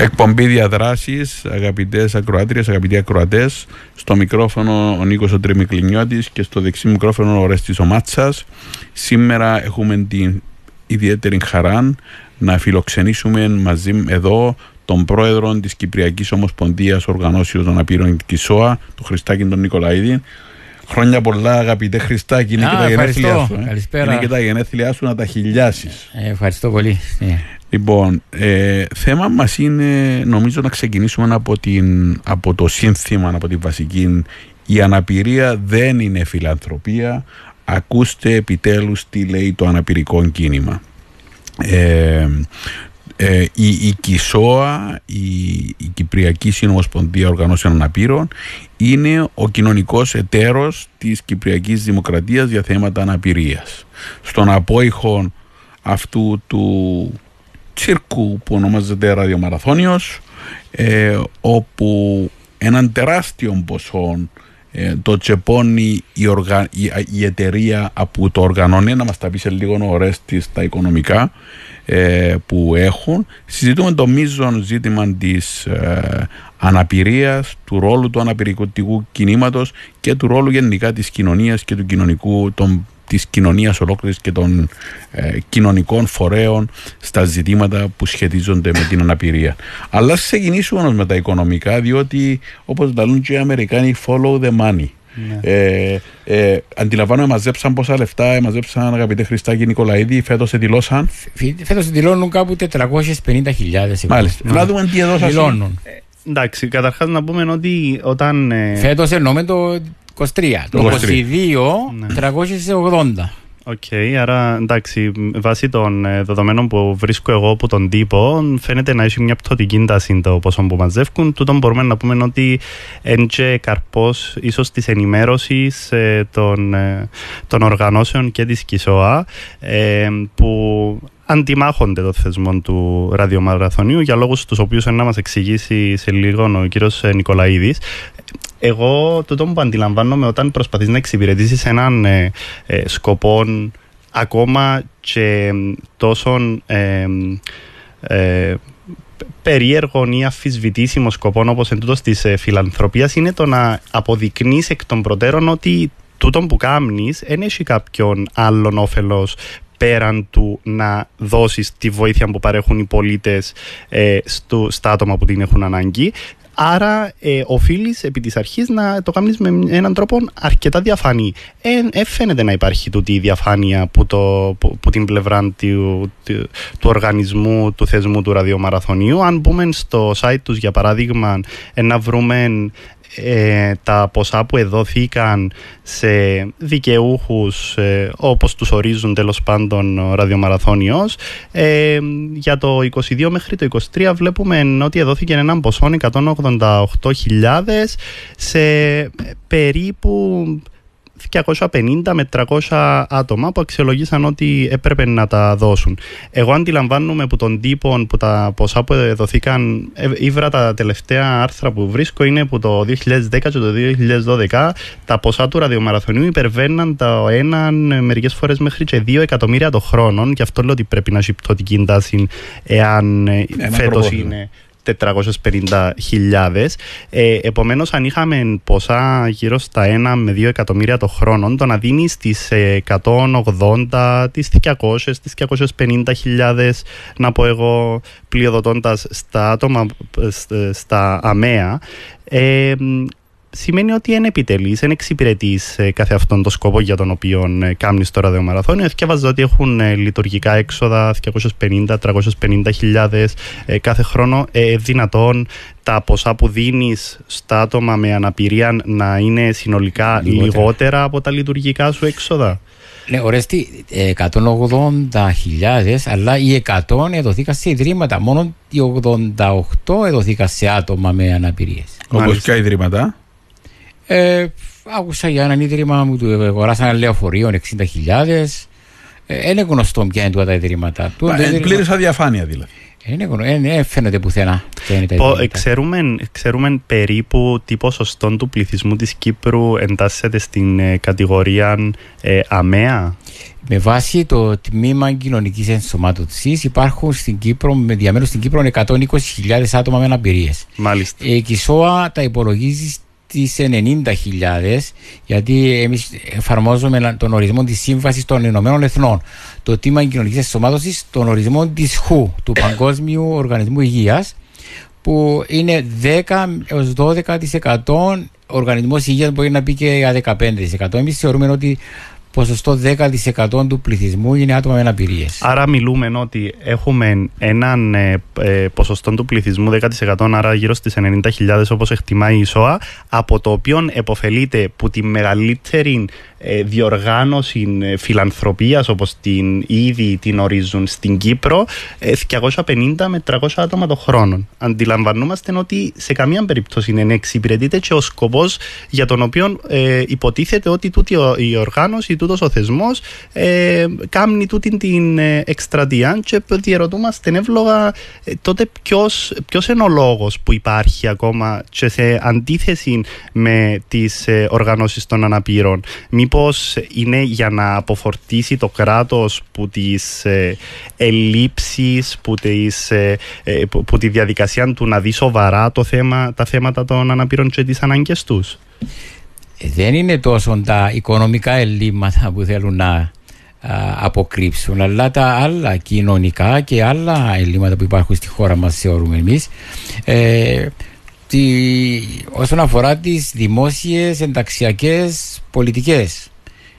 Εκπομπή διαδράσεις, αγαπητές ακροάτριες, αγαπητοί ακροατές. Στο μικρόφωνο ο Νίκος ο Τριμικλινιώτης και στο δεξί μικρόφωνο ο Ρέστης ο Μάτσας. Σήμερα έχουμε την ιδιαίτερη χαρά να φιλοξενήσουμε μαζί εδώ τον πρόεδρο της Κυπριακής Ομοσπονδίας Οργανώσεως των Απείρων ΚΙΣΟΑ, τον Χριστάκη τον Νικολαίδη. Χρόνια πολλά, αγαπητέ Χριστάκη. Είναι, και τα γενέθλιά σου, ε. είναι και τα γενέθλιά σου να τα χιλιάσεις. Ε, ευχαριστώ πολύ. Ναι. Λοιπόν, ε, θέμα μας είναι νομίζω να ξεκινήσουμε από, την, από το σύνθημα, από τη βασική. Η αναπηρία δεν είναι φιλανθρωπία. Ακούστε επιτέλους τι λέει το αναπηρικό κίνημα. Ε, ε, η, η ΚΙΣΟΑ, η, η Κυπριακή Συνομοσπονδία Οργανώσεων Αναπήρων είναι ο κοινωνικός εταίρος της Κυπριακής Δημοκρατίας για θέματα αναπηρίας. Στον απόϊχο αυτού του τσίρκου που ονομάζεται ραδιομαραθώνιος ε, όπου έναν τεράστιο ποσό ε, το τσεπώνει η, οργα... η, εταιρεία που το οργανώνει να μας τα πει σε λίγο ώρες της τα οικονομικά ε, που έχουν. Συζητούμε το μείζον ζήτημα της ε, αναπηρίας του ρόλου του αναπηρικωτικού κινήματος και του ρόλου γενικά της κοινωνίας και του κοινωνικού των της κοινωνίας ολόκληρης και των ε, κοινωνικών φορέων στα ζητήματα που σχετίζονται με την αναπηρία. Αλλά ξεκινήσουμε όμως με τα οικονομικά διότι όπως λαλούν και οι Αμερικάνοι follow the money. Ναι. Ε, ε, αντιλαμβάνομαι, μαζέψαν πόσα λεφτά, μαζέψαν αγαπητέ Χριστάκη Νικολαίδη, φέτος δηλώσαν. Φέτος δηλώνουν κάπου 450.000 ευρώ. Μάλιστα. Να δούμε τι εδώ σας δηλώνουν. Ε, εντάξει, καταρχάς να πούμε ότι όταν. Ε... Φέτος εννοούμε το 23. Το, 22, 380. Οκ, okay, άρα εντάξει, βάσει των ε, δεδομένων που βρίσκω εγώ από τον τύπο, φαίνεται να έχει μια πτωτική τάση το ποσό που μαζεύουν. Τούτο μπορούμε να πούμε ότι έν τζαι καρπός ίσως της ενημέρωσης ε, των, ε, των οργανώσεων και της ΚΥΣΟΑ που αντιμάχονται το θεσμό του ραδιομαραθωνίου για λόγους τους οποίους να μας εξηγήσει σε λίγο ο κύριος Νικολαίδης εγώ το που αντιλαμβάνομαι όταν προσπαθείς να εξυπηρετήσεις έναν ε, ε, σκοπό ακόμα και τόσο ε, ε, περίεργων ή αφισβητήσιμων σκοπών όπως εν τούτος της ε, φιλανθρωπίας είναι το να αποδεικνύεις εκ των προτέρων ότι τούτον που κάνεις δεν έχει κάποιον άλλον όφελος πέραν του να δώσεις τη βοήθεια που παρέχουν οι πολίτες ε, στα άτομα που την έχουν ανάγκη Άρα ε, οφείλεις επί της αρχής να το κάνεις με έναν τρόπο αρκετά διαφανή. Ε, φαίνεται να υπάρχει τούτη η διαφάνεια που, το, που, που την πλευρά του, του, του, οργανισμού, του θεσμού του ραδιομαραθωνίου. Αν μπούμε στο site τους για παράδειγμα να βρούμε ε, τα ποσά που εδόθηκαν σε δικαιούχους ε, όπως τους ορίζουν τέλος πάντων ο ραδιομαραθώνιος ε, για το 22 μέχρι το 23 βλέπουμε ότι εδόθηκε έναν ποσό 188.000 σε περίπου 250 με 300 άτομα που αξιολογήσαν ότι έπρεπε να τα δώσουν. Εγώ αντιλαμβάνομαι που τον τύπο που τα ποσά που δοθήκαν, ε, ήβρα τα τελευταία άρθρα που βρίσκω είναι που το 2010 και το 2012 τα ποσά του ραδιομαραθωνίου υπερβαίναν τα έναν μερικές φορές μέχρι και 2 εκατομμύρια το χρόνο και αυτό λέω ότι πρέπει να έχει πτωτική τάση εάν φέτος είναι 450.000. Ε, Επομένως, αν είχαμε ποσά γύρω στα 1 με 2 εκατομμύρια το χρόνο, το να δίνει τις 180, τις 200, τι 250.000, να πω εγώ, πλειοδοτώντας στα άτομα, στα αμαία, ε, σημαίνει ότι είναι επιτελή, είναι εξυπηρετή κάθε αυτόν τον σκοπό για τον οποίο ε, κάνει το ραδιομαραθώνιο. Εθιάβαζα ότι έχουν ε, λειτουργικά έξοδα 250-350 χιλιάδες ε, κάθε χρόνο. Ε, δυνατόν τα ποσά που δίνεις στα άτομα με αναπηρία να είναι συνολικά λιγότερα, λιγότερα από τα λειτουργικά σου έξοδα; Ναι, ορέστη 180.000, αλλά οι 100 εδωθήκαν σε ιδρύματα. Μόνο οι 88 εδωθήκαν σε άτομα με αναπηρίες. Όπως ποια ιδρύματα; Ε, άκουσα για έναν ίδρυμα που του αγοράσαν ένα λεωφορείο 60.000. Ε, είναι γνωστό ποια είναι τα ιδρύματα. Του, Ε, Πλήρης αδιαφάνεια δηλαδή. είναι γνω- ε, ναι, φαίνεται πουθενά. ποια είναι τα Πο- ιδρύματα. ε, ξέρουμε, ξέρουμε περίπου τι ποσοστό του πληθυσμού της Κύπρου εντάσσεται στην ε, κατηγορία ε, ΑΜΕΑ; Με βάση το τμήμα κοινωνικής ενσωμάτωσης υπάρχουν στην Κύπρο, με διαμένουν στην Κύπρο 120.000 άτομα με αναπηρίες. Μάλιστα. Η ΚΙΣΟΑ τα υπολογίζει στις 90.000 γιατί εμείς εφαρμόζουμε τον ορισμό της Σύμβασης των Ηνωμένων Εθνών. Το τμήμα κοινωνικής ενσωμάτωσης τον ορισμό της ΧΟΥ του Παγκόσμιου Οργανισμού Υγείας που είναι 10 έως 12% ο οργανισμός υγείας μπορεί να πει και για 15% εμείς θεωρούμε ότι ποσοστό 10% του πληθυσμού είναι άτομα με αναπηρίες. Άρα μιλούμε ότι έχουμε έναν ε, ε, ποσοστό του πληθυσμού 10% άρα γύρω στις 90.000 όπως εκτιμάει η ΣΟΑ από το οποίο επωφελείται που τη μεγαλύτερη ε, διοργάνωση ε, φιλανθρωπίας όπως την ήδη την ορίζουν στην Κύπρο ε, 250 με 300 άτομα το χρόνο. Αντιλαμβανόμαστε ότι σε καμία περίπτωση δεν εξυπηρετείται και ο σκοπός για τον οποίο ε, υποτίθεται ότι τούτη ο- η οργάνωση, τούτος ο θεσμός ε, κάνει τούτη την ε, εκστρατεία και διερωτούμαστε εύλογα ε, τότε ποιος, ποιος είναι ο λόγος που υπάρχει ακόμα και σε αντίθεση με τις ε, οργανώσεις των αναπήρων. Μήπως είναι για να αποφορτήσει το κράτος που τις ε, ελλείψεις, που, τις, ε, ε, που, που τη διαδικασία του να δει σοβαρά το θέμα, τα θέματα των αναπήρων και τις ανάγκες τους; Ε, δεν είναι τόσο τα οικονομικά ελλείμματα που θέλουν να α, αποκρύψουν αλλά τα άλλα κοινωνικά και άλλα ελλείμματα που υπάρχουν στη χώρα μας θεωρούμε εμείς ε, τη, όσον αφορά τις δημόσιες ενταξιακές πολιτικές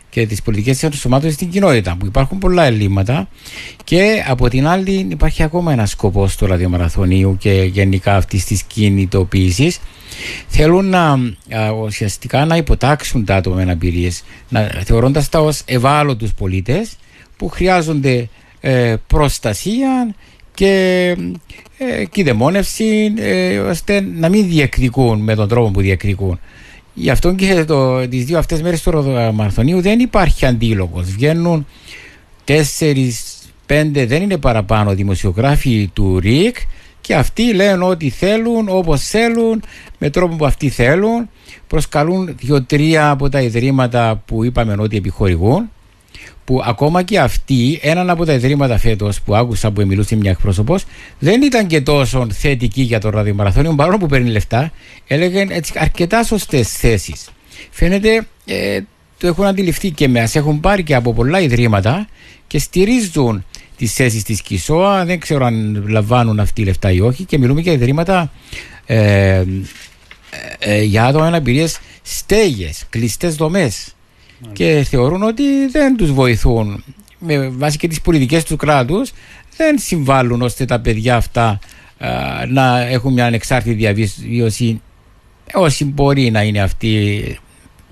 και τις πολιτικές ενσωμάτωσης στην κοινότητα που υπάρχουν πολλά ελλείμματα και από την άλλη υπάρχει ακόμα ένα σκοπός του ραδιομαραθωνίου και γενικά αυτής της κινητοποίησης. Θέλουν να α, ουσιαστικά να υποτάξουν τα άτομα με αναπηρίες να, θεωρώντας τα ως ευάλωτους πολίτες που χρειάζονται ε, προστασία και ε, κυδεμόνευση ε, ώστε να μην διεκδικούν με τον τρόπο που διεκδικούν. Γι' αυτό και το, τις δύο αυτές μέρες του Ρωδομαρθωνίου δεν υπάρχει αντίλογος. Βγαίνουν τέσσερις, πέντε, δεν είναι παραπάνω δημοσιογράφοι του ΡΙΚ και αυτοί λένε ό,τι θέλουν, όπως θέλουν, με τρόπο που αυτοί θέλουν. Προσκαλούν δύο-τρία από τα ιδρύματα που είπαμε ότι επιχορηγούν που ακόμα και αυτοί, έναν από τα ιδρύματα φέτος που άκουσα που μιλούσε μια εκπρόσωπος, δεν ήταν και τόσο θετική για το ραδιομαραθώνιο, παρόλο που παίρνει λεφτά, έλεγαν έτσι αρκετά σωστές θέσεις. Φαίνεται ε, το έχουν αντιληφθεί και μα έχουν πάρει και από πολλά ιδρύματα και στηρίζουν τις θέσεις της ΚΙΣΟΑ. Δεν ξέρω αν λαμβάνουν αυτοί λεφτά ή όχι και μιλούμε για ιδρύματα ε, ε, ε, για άτομα με αναπηρίε στέγες, κλειστές δομές και θεωρούν ότι δεν τους βοηθούν. Με βάση και τις πολιτικές του κράτους δεν συμβάλλουν ώστε τα παιδιά αυτά α, να έχουν μια ανεξάρτητη διαβίωση. Όσοι μπορεί να είναι αυτοί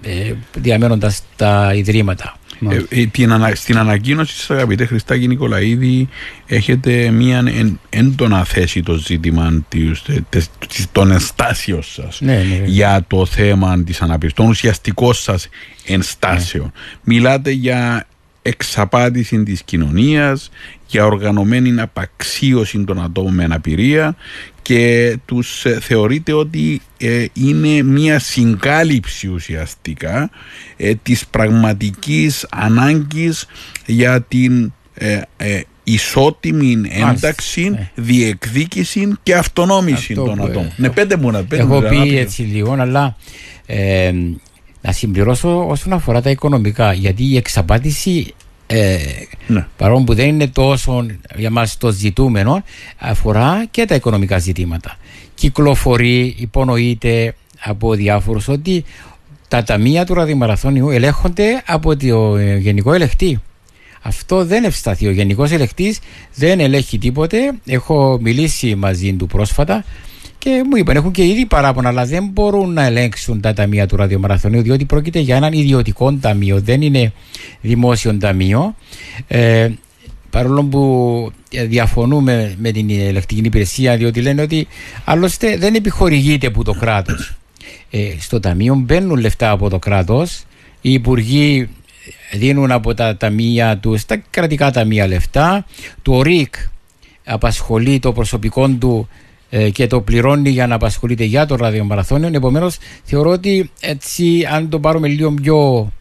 ε, διαμένοντας τα ιδρύματα. Ε, ε, την ανα- στην ανακοίνωση σας αγαπητέ Χριστάκη Νικολαίδη έχετε μια εν, έντονα θέση το ζήτημα της, της, της- των ενστάσεων σας Ναι, ναι. για το θέμα της αναπηρίας, των ουσιαστικών σας ενστάσεων. Μιλάτε για εξαπάτηση της κοινωνίας, για οργανωμένη απαξίωση των ατόμων με αναπηρία και τους ε, θεωρείτε ότι ε, είναι μια συγκάλυψη ουσιαστικά ε, της πραγματικής ανάγκης για την ε, ε, ισότιμη ένταξη, ναι. διεκδίκηση και αυτονόμηση Αυτό των που, ατόμων. ε, Ναι, πέντε μου να πέντε Έχω μου, να πει πείτε. έτσι λίγο, αλλά ε, να συμπληρώσω όσον αφορά τα οικονομικά, γιατί η εξαπάτηση ε, Ναι. παρόλο που δεν είναι τόσο για μας το ζητούμενο, αφορά και τα οικονομικά ζητήματα. Κυκλοφορεί, υπονοείται από διάφορους ότι τα ταμεία του ραδιομαραθώνιου ελέγχονται από το ε, Γενικό Ελεκτή. Αυτό δεν ευσταθεί. Ο Γενικός Ελεκτής δεν ελέγχει τίποτε. Έχω μιλήσει μαζί του πρόσφατα και μου είπαν έχουν και ήδη παράπονα, αλλά δεν μπορούν να ελέγξουν τα ταμεία του ραδιομαραθωνίου, διότι πρόκειται για έναν ιδιωτικό ταμείο, δεν είναι δημόσιο ταμείο. Ε, παρόλο που ε, διαφωνούμε με την ελεκτική υπηρεσία, διότι λένε ότι άλλωστε δεν επιχορηγείται από το κράτος. Ε, στο ταμείο μπαίνουν λεφτά από το κράτος, οι υπουργοί δίνουν από τα ταμεία τους, στα κρατικά ταμεία λεφτά, το ΡΙΚ απασχολεί το προσωπικό του ε, και το πληρώνει για να απασχολείται για το ραδιομαραθώνιο. Επομένως, θεωρώ ότι έτσι, αν το πάρουμε λίγο πιο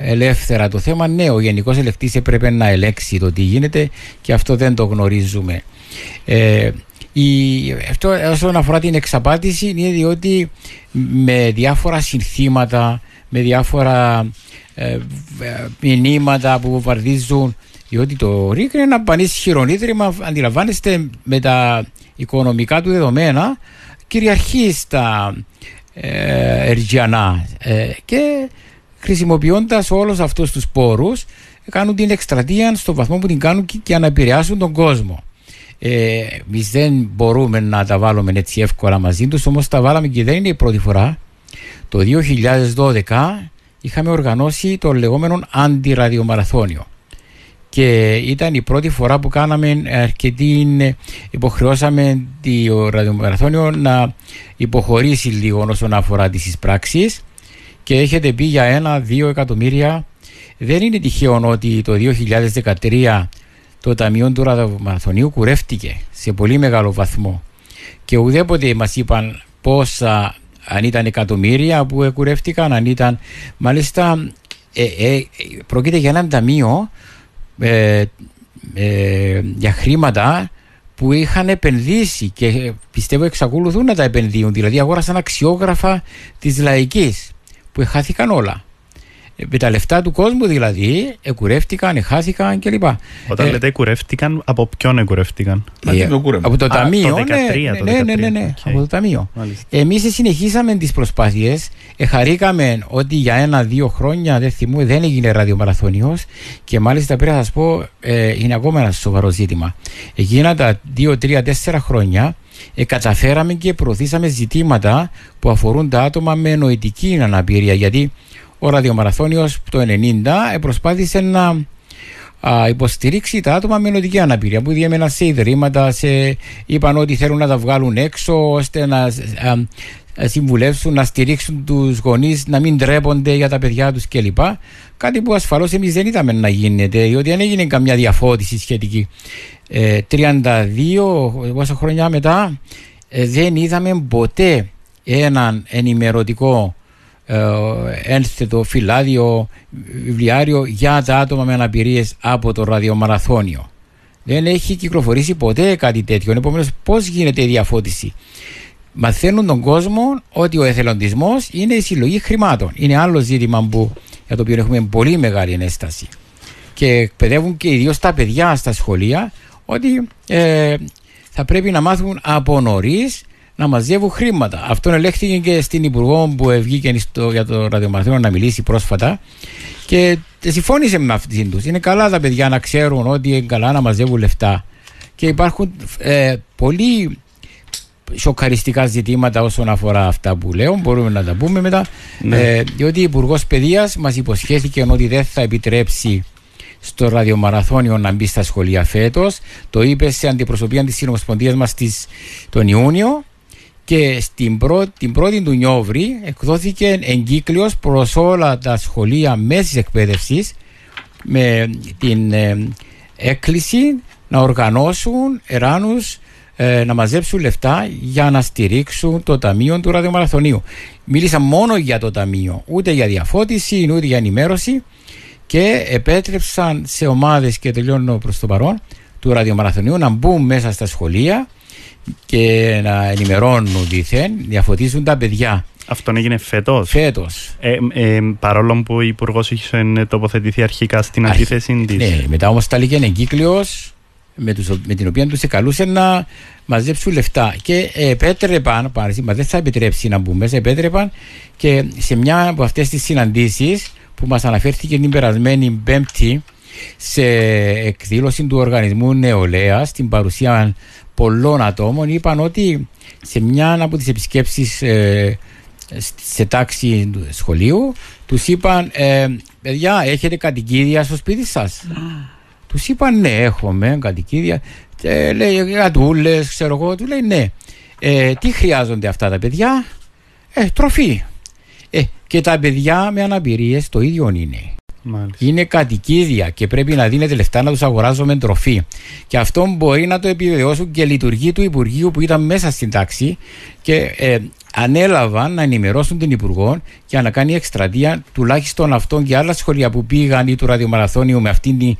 ελεύθερα το θέμα, ναι, ο Γενικός Ελεκτής έπρεπε να ελέξει το τι γίνεται και αυτό δεν το γνωρίζουμε. Ε, η, αυτό όσον αφορά την εξαπάτηση είναι διότι με διάφορα συνθήματα, με διάφορα ε, μηνύματα που βαρδίζουν διότι το ΡΙΚ είναι ένα πανίσχυρο ίδρυμα, αντιλαμβάνεστε με τα οικονομικά του δεδομένα, κυριαρχεί στα ε, ε, και χρησιμοποιώντας όλους αυτούς τους πόρους, κάνουν την εκστρατεία στο βαθμό που την κάνουν και, και να επηρεάσουν τον κόσμο. Ε, Εμείς δεν μπορούμε να τα βάλουμε έτσι εύκολα μαζί τους, όμως τα βάλαμε και δεν είναι η πρώτη φορά. Το 2012 είχαμε οργανώσει το λεγόμενο αντιραδιομαραθώνιο και ήταν η πρώτη φορά που κάναμε αρκετή, υποχρεώσαμε το ραδιομαραθώνιο να υποχωρήσει λίγο όσον αφορά τις εισπράξεις και έχετε πει για ένα-δύο εκατομμύρια. Δεν είναι τυχαίο ότι το 2013 το Ταμείο του Ραδιομαραθωνίου κουρεύτηκε σε πολύ μεγάλο βαθμό και ουδέποτε μας είπαν πόσα αν ήταν εκατομμύρια που κουρεύτηκαν, αν ήταν μάλιστα ε, ε, πρόκειται για ένα ταμείο ε, ε, για χρήματα που είχαν επενδύσει και πιστεύω εξακολουθούν να τα επενδύουν. Δηλαδή αγόρασαν αξιόγραφα της λαϊκής που χάθηκαν όλα με τα λεφτά του κόσμου δηλαδή, εκουρεύτηκαν, εχάθηκαν κλπ. Όταν ε, λέτε εκουρεύτηκαν, από ποιον εκουρεύτηκαν; Ε, από το Ταμείο. Το 13, ναι, ναι, ναι, ναι, ναι, από το Ταμείο. Εμείς συνεχίσαμε τις προσπάθειες. Εχαρήκαμε ότι για ένα-δύο χρόνια, δεν θυμούμαι, δεν έγινε ραδιομαραθωνιός και μάλιστα πρέπει να σας πω, ε, είναι ακόμα ένα σοβαρό ζήτημα. Εκείνα τα δύο, τρία, τέσσερα χρόνια ε, καταφέραμε και προωθήσαμε ζητήματα που αφορούν τα άτομα με νοητική αναπηρία. Γιατί ο ραδιομαραθώνιος το 1990 προσπάθησε να α, υποστηρίξει τα άτομα με νοητική αναπηρία που διέμεναν σε ιδρύματα, σε, είπαν ότι θέλουν να τα βγάλουν έξω ώστε να α, συμβουλεύσουν, να στηρίξουν τους γονείς, να μην τρέπονται για τα παιδιά τους κλπ. Κάτι που ασφαλώς εμείς δεν είδαμε να γίνεται, διότι δεν έγινε καμιά διαφώτιση σχετική. Ε, 32 πόσα χρόνια μετά ε, δεν είδαμε ποτέ έναν ενημερωτικό ε, ένθετο φυλάδιο, βιβλιάριο για τα άτομα με αναπηρίες από το ραδιομαραθώνιο. Δεν έχει κυκλοφορήσει ποτέ κάτι τέτοιο. Επομένως, πώς γίνεται η διαφώτιση; Μαθαίνουν τον κόσμο ότι ο εθελοντισμός είναι η συλλογή χρημάτων. Είναι άλλο ζήτημα που, για το οποίο έχουμε πολύ μεγάλη ενέσταση. Και εκπαιδεύουν και ιδίως τα παιδιά στα σχολεία ότι ε, θα πρέπει να μάθουν από νωρίς να μαζεύουν χρήματα. Αυτό ελέγχθηκε και στην Υπουργό που βγήκε για το ραδιομαραθώνιο να μιλήσει πρόσφατα και συμφώνησε με αυτήν τους. Είναι καλά τα παιδιά να ξέρουν ότι είναι καλά να μαζεύουν λεφτά. Και υπάρχουν ε, πολύ σοκαριστικά ζητήματα όσον αφορά αυτά που λέω. Μπορούμε να τα πούμε μετά. Ναι. Ε, διότι ο Υπουργός Παιδείας μας υποσχέθηκε ότι δεν θα επιτρέψει στο ραδιομαραθώνιο να μπει στα σχολεία φέτος. Το είπε σε αντιπροσωπεία της Συνομοσπονδίας μας τον Ιούνιο και στην πρώτη, την πρώτη του Νιόβρη εκδόθηκε εγκύκλειος προς όλα τα σχολεία μέσης εκπαίδευσης με την ε, έκκληση να οργανώσουν εράνους ε, να μαζέψουν λεφτά για να στηρίξουν το Ταμείο του Ραδιομαραθωνίου. Μίλησα μόνο για το Ταμείο, ούτε για διαφώτιση, ούτε για ενημέρωση και επέτρεψαν σε ομάδες και τελειώνω προς το παρόν του Ραδιομαραθωνίου να μπουν μέσα στα σχολεία και να ενημερώνουν δίθεν, διαφωτίζουν τα παιδιά. Αυτό έγινε φέτος. Φέτος. Ε, ε, παρόλο που ο Υπουργός είχε τοποθετηθεί αρχικά στην αντίθεση της. Ναι, μετά όμως τα λίγε εγκύκλιο με, με την οποία τους καλούσε να μαζέψουν λεφτά. Και επέτρεπαν, μας δεν θα επιτρέψει να μπούμε μέσα, επέτρεπαν και σε μια από αυτές τις συναντήσεις που μας αναφέρθηκε την περασμένη Πέμπτη σε εκδήλωση του Οργανισμού Νεολαία, στην παρουσία πολλών ατόμων είπαν ότι σε μια από τις επισκέψεις ε, σε τάξη του σχολείου τους είπαν ε, παιδιά έχετε κατοικίδια στο σπίτι σας; Τους είπαν ναι έχουμε κατοικίδια ε, λέει γατούλες ξέρω εγώ του λέει ναι ε, τι χρειάζονται αυτά τα παιδιά; Ε, τροφή. Ε, και τα παιδιά με αναπηρίες το ίδιο είναι. Μάλιστα. Είναι κατοικίδια και πρέπει να δίνετε λεφτά να τους αγοράζουμε τροφή. Και αυτό μπορεί να το επιβεβαιώσουν και λειτουργοί του Υπουργείου που ήταν μέσα στην τάξη και ε, ανέλαβαν να ενημερώσουν την Υπουργό για να κάνει εκστρατεία τουλάχιστον αυτών και άλλα σχολεία που πήγαν ή του ραδιομαραθώνιου με αυτήν την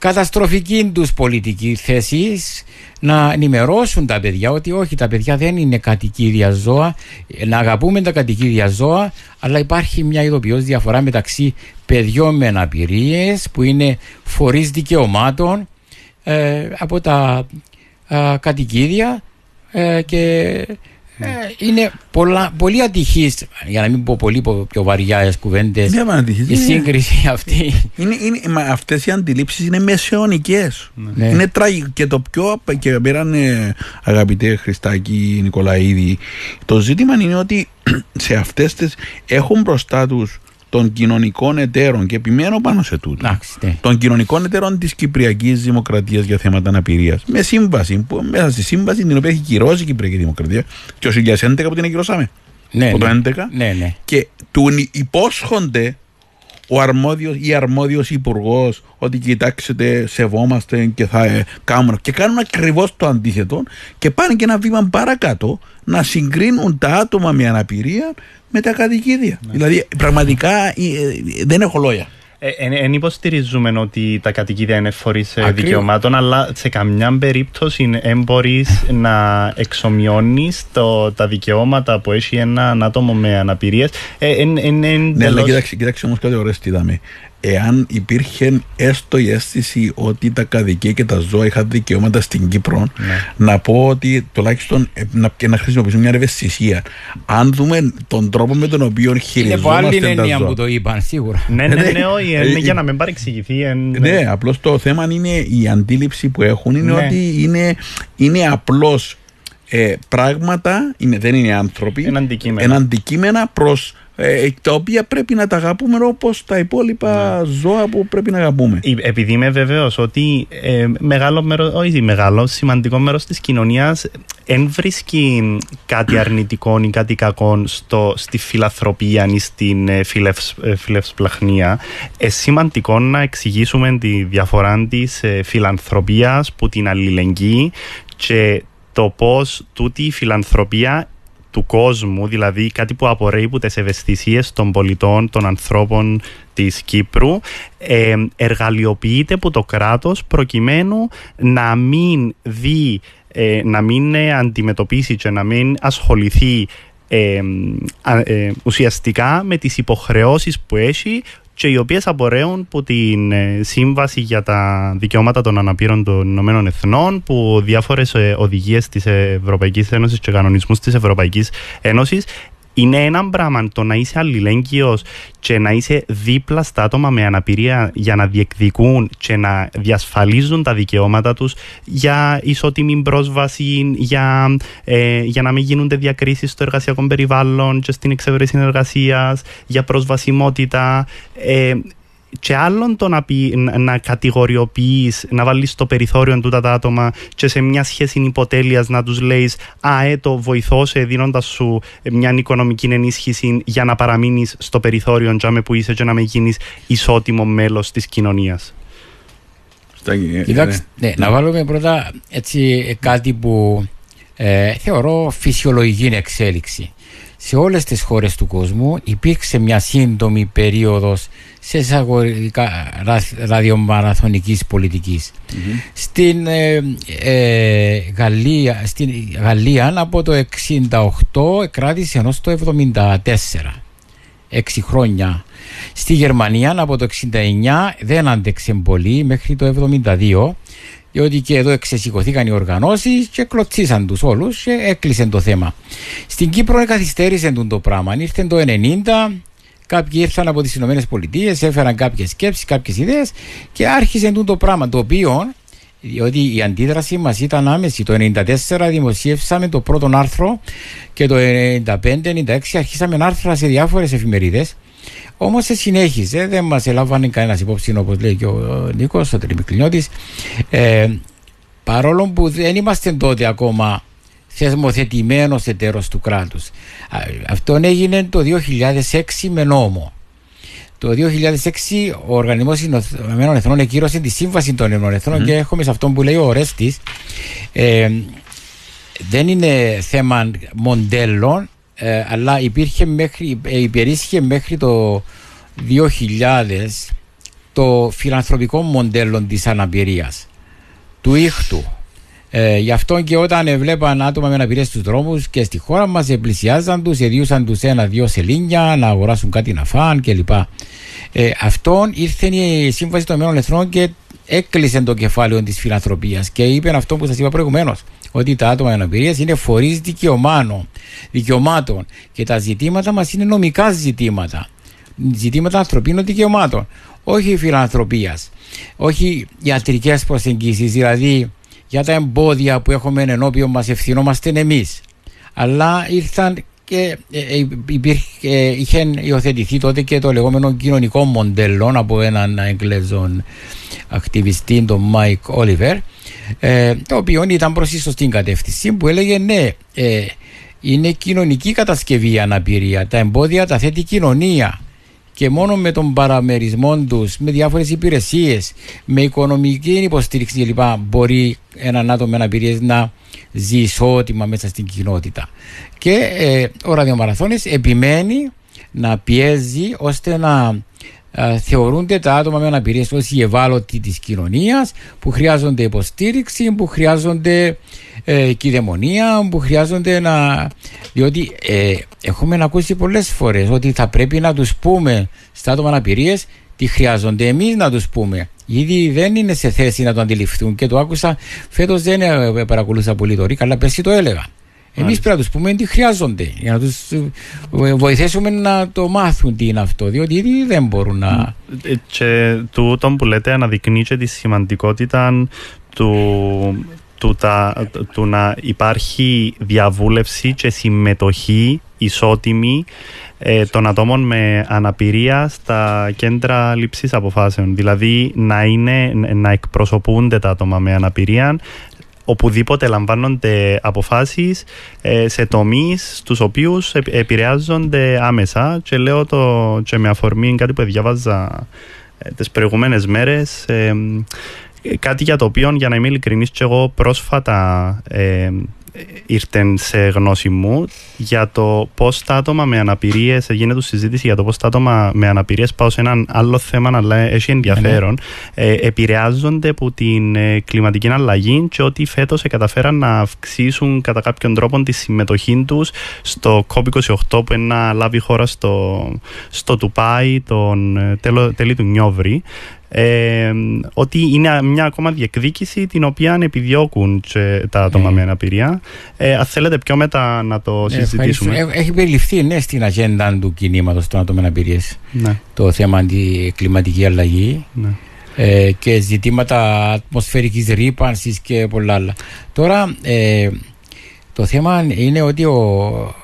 καταστροφική τους πολιτική θέση να ενημερώσουν τα παιδιά ότι όχι, τα παιδιά δεν είναι κατοικίδια ζώα, να αγαπούμε τα κατοικίδια ζώα, αλλά υπάρχει μια ειδοποιώς διαφορά μεταξύ παιδιών με αναπηρίες που είναι φορείς δικαιωμάτων ε, από τα ε, κατοικίδια ε, και ε, είναι πολλά, πολύ ατυχής, για να μην πω πολύ πιο βαριά κουβέντες, Είναι ατυχής, η είναι- σύγκριση αυτή. Είναι, είναι, μα αυτές οι αντιλήψεις είναι μεσαιωνικές. Ναι. Είναι τραγικό. Και το πιο και πέραν ε, αγαπητέ Χριστάκη Νικολαίδη, το ζήτημα είναι ότι σε αυτές τις έχουν μπροστά τους των κοινωνικών εταίρων και επιμένω πάνω σε τούτο. Εντάξει, ναι. των κοινωνικών εταίρων της Κυπριακής Δημοκρατίας για θέματα αναπηρίας. Με σύμβαση, που, μέσα στη σύμβαση την οποία έχει κυρώσει η Κυπριακή Δημοκρατία και το 2011 που την ακυρώσαμε. Ναι, Από το ναι. 11. Ναι, ναι. Και του υπόσχονται ο αρμόδιος ή αρμόδιος υπουργός ότι κοιτάξτε, σεβόμαστε και θα ε, κάνουν. Και κάνουν ακριβώς το αντίθετο και πάνε και ένα βήμα παρακάτω να συγκρίνουν τα άτομα με αναπηρία με τα κατοικίδια. Δηλαδή, πραγματικά ε, ε, δεν έχω λόγια. Δεν υποστηρίζουμε ότι τα κατοικίδια είναι φορείς Ακριβώς. δικαιωμάτων, αλλά σε καμιά περίπτωση δεν μπορείς να εξομοιώνεις τα δικαιώματα που έχει ένα άτομο με αναπηρίες. Ναι, αλλά κοίταξε, κοίταξε όμως κάτι ωραίο τι είδαμε. Εάν υπήρχε έστω η αίσθηση ότι τα καδικαία και τα ζώα είχαν δικαιώματα στην Κύπρο, να πω ότι τουλάχιστον ε, να, και να χρησιμοποιήσουμε μια ευαισθησία. Αν δούμε τον τρόπο με τον οποίο Είναι από άλλη χειριζόμαστε τα έννοια ζώα. που το είπαν, σίγουρα. Ναι, ναι, Ναι, ναι, όχι, ε, είναι ε, για να μην παρεξηγηθεί. εν- Ναι, απλώς το θέμα είναι η αντίληψη που έχουν είναι Ναι. ότι είναι, είναι απλώς ε, πράγματα, είναι, δεν είναι άνθρωποι, Είναι αντικείμενα. είναι αντικείμενα προς, ε, τα οποία πρέπει να τα αγαπούμε όπως τα υπόλοιπα ζώα που πρέπει να αγαπούμε. Ε, Επειδή είμαι βεβαίω ότι ε, μεγάλο μέρος, όχι μεγάλο, σημαντικό μέρος της κοινωνίας δεν βρίσκει κάτι αρνητικό ή κάτι κακό στο, στη φιλαθροπία ή στην ε, φιλευς, ε, φιλευσπλαχνία. Ε, σημαντικό να εξηγήσουμε τη διαφορά της ε, φιλανθρωπίας που την αλληλεγγύη και το πώς τούτη η φιλανθρωπία του κόσμου, δηλαδή κάτι που απορρέει από τις ευαισθησίες των πολιτών, των ανθρώπων της Κύπρου, ε, εργαλειοποιείται από το κράτος προκειμένου να μην δει, ε, να μην ε, αντιμετωπίσει και να μην ασχοληθεί ε, α- ε, ουσιαστικά με τις υποχρεώσεις που έχει και οι οποίες απορρέουν από την ε, Σύμβαση για τα Δικαιώματα των Αναπήρων των Ηνωμένων Εθνών που διάφορες ε, οδηγίες της Ευρωπαϊκής Ένωσης και κανονισμούς της Ευρωπαϊκής Ένωσης είναι ένα πράγμα το να είσαι αλληλέγγυος και να είσαι δίπλα στα άτομα με αναπηρία για να διεκδικούν και να διασφαλίζουν τα δικαιώματα τους για ισότιμη πρόσβαση, για, ε, για να μην γίνονται διακρίσεις στο εργασιακό περιβάλλον και στην εξέβρεση εργασίας, για προσβασιμότητα. Ε, και άλλον το να, πει, να, να κατηγοριοποιείς, να βάλεις στο περιθώριο τούτα τα άτομα και σε μια σχέση υποτέλειας να τους λέεις «Α, ε, το βοηθώ σε δίνοντας σου μια οικονομική ενίσχυση για να παραμείνεις στο περιθώριο τζάμε που είσαι και να με γίνεις ισότιμο μέλος της κοινωνίας». Στάκη, ε, Κοιτάξτε, ναι, να βάλουμε πρώτα έτσι κάτι που ε, θεωρώ φυσιολογική εξέλιξη. Σε όλες τις χώρες του κόσμου υπήρξε μια σύντομη περίοδος σε εισαγωγικά ρα- ραδιομαραθωνικής πολιτικής. Στην, ε, ε, Γαλλία, στην Γαλλία από το 68 κράτησε ενώ το 74 έξι χρόνια. Στη Γερμανία από το 69 δεν άντεξε πολύ μέχρι το 72 διότι και εδώ εξεσηκωθήκαν οι οργανώσεις και κλωτσίσαν τους όλους και έκλεισε το θέμα. Στην Κύπρο καθυστέρησε τον το πράγμα. Ήρθε το 90 Κάποιοι ήρθαν από τις Ηνωμένες Πολιτείες, έφεραν κάποιες σκέψεις, κάποιες ιδέες και άρχισε τούτο το πράγμα το οποίο διότι η αντίδραση μας ήταν άμεση. Το 1994 δημοσίευσαμε το πρώτο άρθρο και το 1995-1996 αρχίσαμε άρθρα σε διάφορες εφημερίδες. Όμως σε συνέχιζε, δεν μας ελάβανε κανένας υπόψη όπως λέει και ο Νίκος, ο Τριμικλινιώτης. Ε, παρόλο που δεν είμαστε τότε ακόμα θεσμοθετημένος εταίρος του κράτους. Αυτό έγινε το 2006 με νόμο. Το 2006 ο Οργανισμός Ηνωμένων Εθνών εκείρωσε τη Σύμβαση των Ηνωμένων Εθνών και έχουμε σε αυτό που λέει ο Ρέστης ε, δεν είναι θέμα μοντέλων ε, αλλά υπήρχε μέχρι, ε, υπερίσχε μέχρι το 2000 το φιλανθρωπικό μοντέλο της αναπηρίας του ήχτου ε, γι' αυτό και όταν βλέπαν άτομα με αναπηρία στους δρόμους και στη χώρα μας, πλησιάζαν τους, εδίουσαν τους ένα-δύο σελίνια να αγοράσουν κάτι να φάνε κλπ. Ε, αυτόν ήρθε η Σύμβαση των Ηνωμένων Εθνών και έκλεισε το κεφάλαιο της φιλανθρωπίας και είπε αυτό που σας είπα προηγουμένως. Ότι τα άτομα με αναπηρία είναι φορείς δικαιωμάτων και τα ζητήματα μας είναι νομικά ζητήματα. Ζητήματα ανθρωπίνων δικαιωμάτων. Όχι φιλανθρωπίας. Όχι ιατρικές προσεγγίσεις. Δηλαδή, για τα εμπόδια που έχουμε ενώπιον μας ευθυνόμαστε εμείς. Αλλά ήρθαν και ε, ε, υπήρχε, ε, είχε υιοθετηθεί τότε και το λεγόμενο κοινωνικό μοντέλο από έναν Εγγλέζον ακτιβιστή, τον Μάικ Όλιβερ, το οποίο ήταν προς τη σωστή κατεύθυνση που έλεγε ναι, είναι κοινωνική κατασκευή η αναπηρία. Τα εμπόδια τα θέτει η κοινωνία και μόνο με τον παραμερισμό τους, με διάφορες υπηρεσίες, με οικονομική υποστήριξη κλπ. μπορεί έναν άτομο με αναπηρία να ζει ισότιμα μέσα στην κοινότητα. Και ε, ο ραδιομαραθώνης επιμένει να πιέζει ώστε να ε, θεωρούνται τα άτομα με αναπηρίες ως οι ευάλωτοι της κοινωνίας που χρειάζονται υποστήριξη, που χρειάζονται ε, κυδαιμονία, που χρειάζονται να. Διότι ε, έχουμε ακούσει πολλές φορές ότι θα πρέπει να τους πούμε στα άτομα αναπηρίες τι χρειάζονται εμείς να τους πούμε. Ήδη δεν είναι σε θέση να το αντιληφθούν και το άκουσα φέτος δεν ε, παρακολούθησα πολύ το ρίκα, αλλά πέρσι το έλεγα. Εμείς πρέπει να τους πούμε τι χρειάζονται για να τους ε, βοηθήσουμε να το μάθουν τι είναι αυτό, διότι ήδη δεν μπορούν να. Ε, και τούτο που λέτε αναδεικνύει και τη σημαντικότητα του, του, τα, του να υπάρχει διαβούλευση και συμμετοχή ισότιμη ε, των ατόμων με αναπηρία στα κέντρα λήψης αποφάσεων. Δηλαδή να, είναι, να εκπροσωπούνται τα άτομα με αναπηρία οπουδήποτε λαμβάνονται αποφάσεις ε, σε τομείς στους οποίους επηρεάζονται άμεσα και λέω το και με αφορμή κάτι που διαβάζα ε, τις προηγούμενες μέρες ε, κάτι για το οποίο για να είμαι ειλικρινής και εγώ πρόσφατα ήρθε σε γνώση μου για το πώς τα άτομα με αναπηρίες, γίνεται του συζήτηση για το πώς τα άτομα με αναπηρίες, πάω σε έναν άλλο θέμα, αλλά έχει ενδιαφέρον, ε, επηρεάζονται από την ε, κλιματική αλλαγή και ότι φέτος καταφέραν να αυξήσουν κατά κάποιον τρόπο τη συμμετοχή τους στο COP28 που είναι να λάβει χώρα στο, στο Τουπάι τον ε, τέλη του Νιόβρη ε, ότι είναι μια ακόμα διεκδίκηση την οποία επιδιώκουν τα άτομα ναι. με αναπηρία. Ε, αν θέλετε πιο μετά να το ναι, συζητήσουμε. Έχει περιληφθεί ναι, στην ατζέντα του κινήματος των άτομων με αναπηρίες ναι. το θέμα αντικλιματική αλλαγή. Ναι. Ε, και ζητήματα ατμοσφαιρικής ρήπανσης και πολλά άλλα. Τώρα ε, το θέμα είναι ότι ο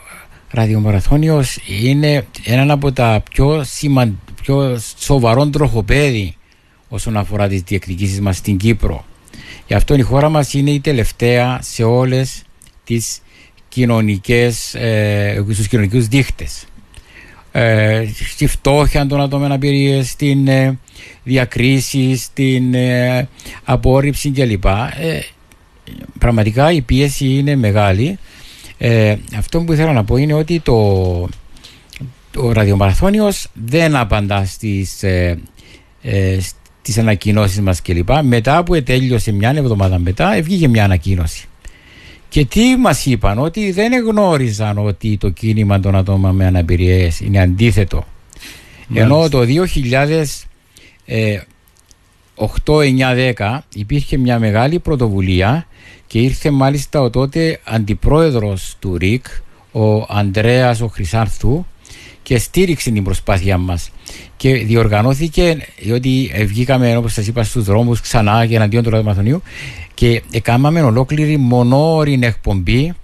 ραδιομαραθώνιος είναι ένα από τα πιο, σημαν, πιο σοβαρών τροχοπέδι όσον αφορά τις διεκδικήσεις μας στην Κύπρο. Γι' αυτό η χώρα μας είναι η τελευταία σε όλες τις κοινωνικές, ε, στους κοινωνικούς δείχτες. Ε, στη φτώχεια των ατόμων αναπηρίες, στην ε, διακρίση, στην ε, απόρριψη κλπ. Ε, πραγματικά η πίεση είναι μεγάλη. Ε, αυτό που ήθελα να πω είναι ότι το, ο ραδιομαραθώνιος δεν απαντά στις, ε, ε, τις ανακοινώσεις μας κλπ. Μετά που τέλειωσε μια εβδομάδα μετά, βγήκε μια ανακοίνωση. Και τι μας είπαν, ότι δεν γνώριζαν ότι το κίνημα των ατόμων με αναπηρίες είναι αντίθετο. Ενώ το 2008-9-10 υπήρχε μια μεγάλη πρωτοβουλία και ήρθε μάλιστα ο τότε αντιπρόεδρος του ΡΙΚ, ο Ανδρέας ο Χρυσάρθου και στήριξε την προσπάθειά μας και διοργανώθηκε διότι βγήκαμε όπως σας είπα στους δρόμους ξανά και εναντίον του ραδιομαθονίου και έκαναμε ολόκληρη μονόριν εκπομπή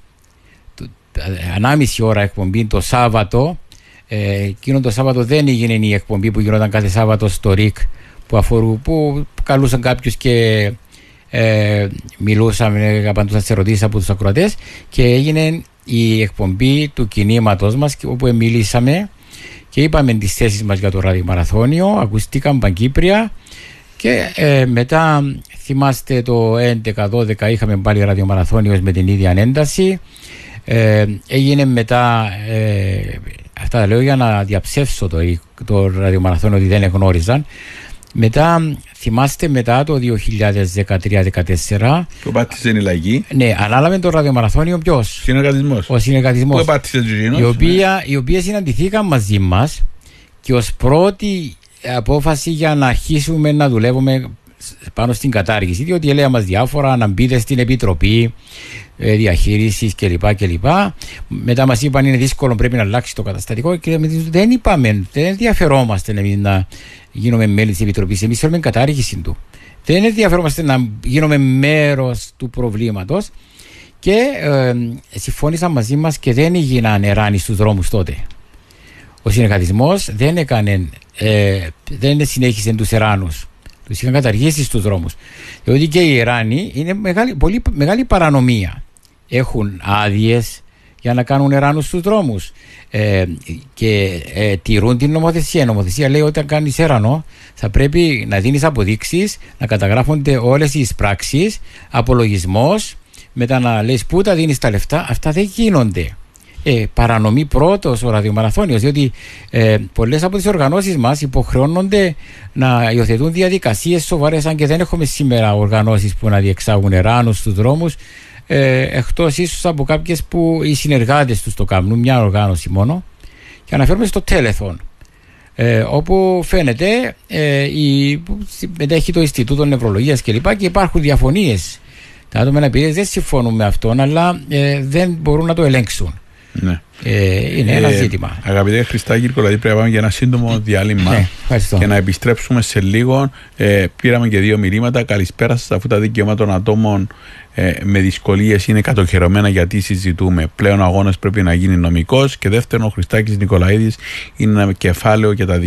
ανάμιση ώρα εκπομπή το Σάββατο. Ε, εκείνο το Σάββατο δεν έγινε η εκπομπή που γινόταν κάθε Σάββατο στο ΡΙΚ που, αφορού, που καλούσαν κάποιους και ε, μιλούσαμε, απαντούσα σε ερωτήσεις από τους ακροατές και έγινε η εκπομπή του κινήματο μας όπου μιλήσαμε και είπαμε τις θέσεις μας για το ραδιομαραθώνιο. Ακουστήκαν παγκύπρια και ε, μετά θυμάστε το 11-12 είχαμε πάλι ραδιομαραθώνιο με την ίδια ένταση. Ε, έγινε μετά, ε, αυτά τα λέω για να διαψεύσω το, το ραδιομαραθώνιο ότι δεν εγνώριζαν. Μετά, θυμάστε μετά το 2013-2014. Που πάτησε η Λαγή. Ναι, ανάλαβε το ραδιομαραθώνιο ποιος; Συνεργατισμός. Ο συνεργατισμός. Που πάτησε ο Οι, οποία, οι οποίες συναντηθήκαν μαζί μας και ως πρώτη απόφαση για να αρχίσουμε να δουλεύουμε πάνω στην κατάργηση, διότι έλεγα μας διάφορα να μπείτε στην επιτροπή ε, διαχείρισης κλπ. κλπ. Μετά μας είπαν είναι δύσκολο, πρέπει να αλλάξει το καταστατικό και δεν είπαμε, δεν ενδιαφερόμαστε εμείς να γίνουμε μέλη της επιτροπής. Εμείς θέλουμε κατάργηση του. Δεν ενδιαφερόμαστε να γίνουμε μέρος του προβλήματος. Και ε, συμφώνησαν μαζί μας και δεν έγιναν εράνοι στους δρόμους τότε. Ο συνεργατισμός δεν έκανε, ε, δεν συνέχισε τους εράνους. Τους είχαν καταργήσει στους δρόμους. Διότι και οι Ιράνοι είναι μεγάλη, πολύ μεγάλη παρανομία. Έχουν άδειες για να κάνουν εράνου στους δρόμους. Ε, και ε, τηρούν την νομοθεσία. Η νομοθεσία λέει ότι αν κάνεις έρανο θα πρέπει να δίνεις αποδείξεις, να καταγράφονται όλες οι πράξεις, απολογισμός, μετά να λες πού τα δίνεις τα λεφτά; Αυτά δεν γίνονται ε, παρανομή πρώτος ο ραδιομαραθώνιος, διότι ε, πολλές από τις οργανώσεις μας υποχρεώνονται να υιοθετούν διαδικασίες σοβαρές, αν και δεν έχουμε σήμερα οργανώσεις που να διεξάγουν ράνου στους δρόμους, ε, εκτός ίσως από κάποιες που οι συνεργάτες τους το κάνουν, μια οργάνωση μόνο. Και αναφέρουμε στο Τέλεθον. Ε, όπου φαίνεται ε, η, μετέχει το Ινστιτούτο Νευρολογίας κλπ. Και, και υπάρχουν διαφωνίες. Τα άτομα αναπηρίες δεν συμφωνούν με αυτόν, αλλά ε, δεν μπορούν να το ελέγξουν. Ναι. Ε, είναι ένα ε, ζήτημα. Αγαπητέ Χριστάκη, δηλαδή πρέπει να πάμε για ένα σύντομο διάλειμμα ναι, και να επιστρέψουμε σε λίγο. Ε, πήραμε και δύο μηνύματα. Καλησπέρα σας, αφού τα δικαιώματα των ατόμων ε, με δυσκολίες είναι κατοχυρωμένα γιατί συζητούμε. Πλέον ο αγώνας πρέπει να γίνει νομικός. Και δεύτερον, ο Χριστάκης Νικολαίδης είναι ένα κεφάλαιο για, τα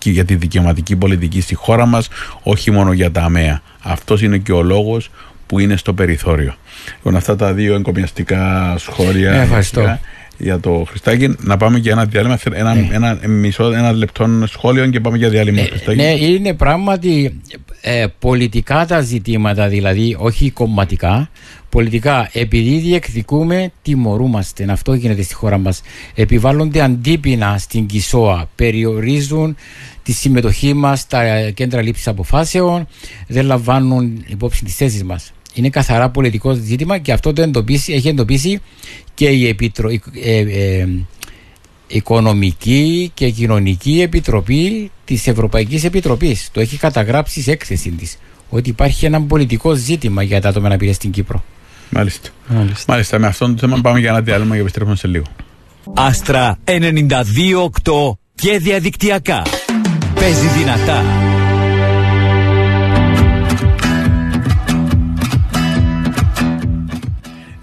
για τη δικαιωματική πολιτική στη χώρα μας, όχι μόνο για τα ΑΜΕΑ. Αυτός είναι και ο λόγος που είναι στο περιθώριο. Λοιπόν, αυτά τα δύο εγκομιαστικά σχόλια. Ε, ευχαριστώ για το Χριστάκι. Να πάμε για ένα διάλειμμα, ένα, ναι. ένα, μισό, ένα λεπτό σχόλιο και πάμε για διάλειμμα. Ε, ναι, είναι πράγματι ε, πολιτικά τα ζητήματα, δηλαδή όχι κομματικά. Πολιτικά, επειδή διεκδικούμε, τιμωρούμαστε. Αυτό γίνεται στη χώρα μας. Επιβάλλονται αντίπεινα στην Κισόα. Περιορίζουν τη συμμετοχή μας στα κέντρα λήψης αποφάσεων. Δεν λαμβάνουν υπόψη τις θέσεις μας. Είναι καθαρά πολιτικό ζήτημα και αυτό το εντοπίσει, έχει εντοπίσει και η Επιτρο... Ε, ε, Οικονομική και Κοινωνική Επιτροπή της Ευρωπαϊκής Επιτροπής. Το έχει καταγράψει σε έκθεση της ότι υπάρχει ένα πολιτικό ζήτημα για τα άτομα να στην Κύπρο. Μάλιστα. Μάλιστα. Μάλιστα. Με αυτό το θέμα πάμε για ένα διάλειμμα και επιστρέφουμε σε λίγο. Άστρα 92.8 και διαδικτυακά. Παίζει δυνατά.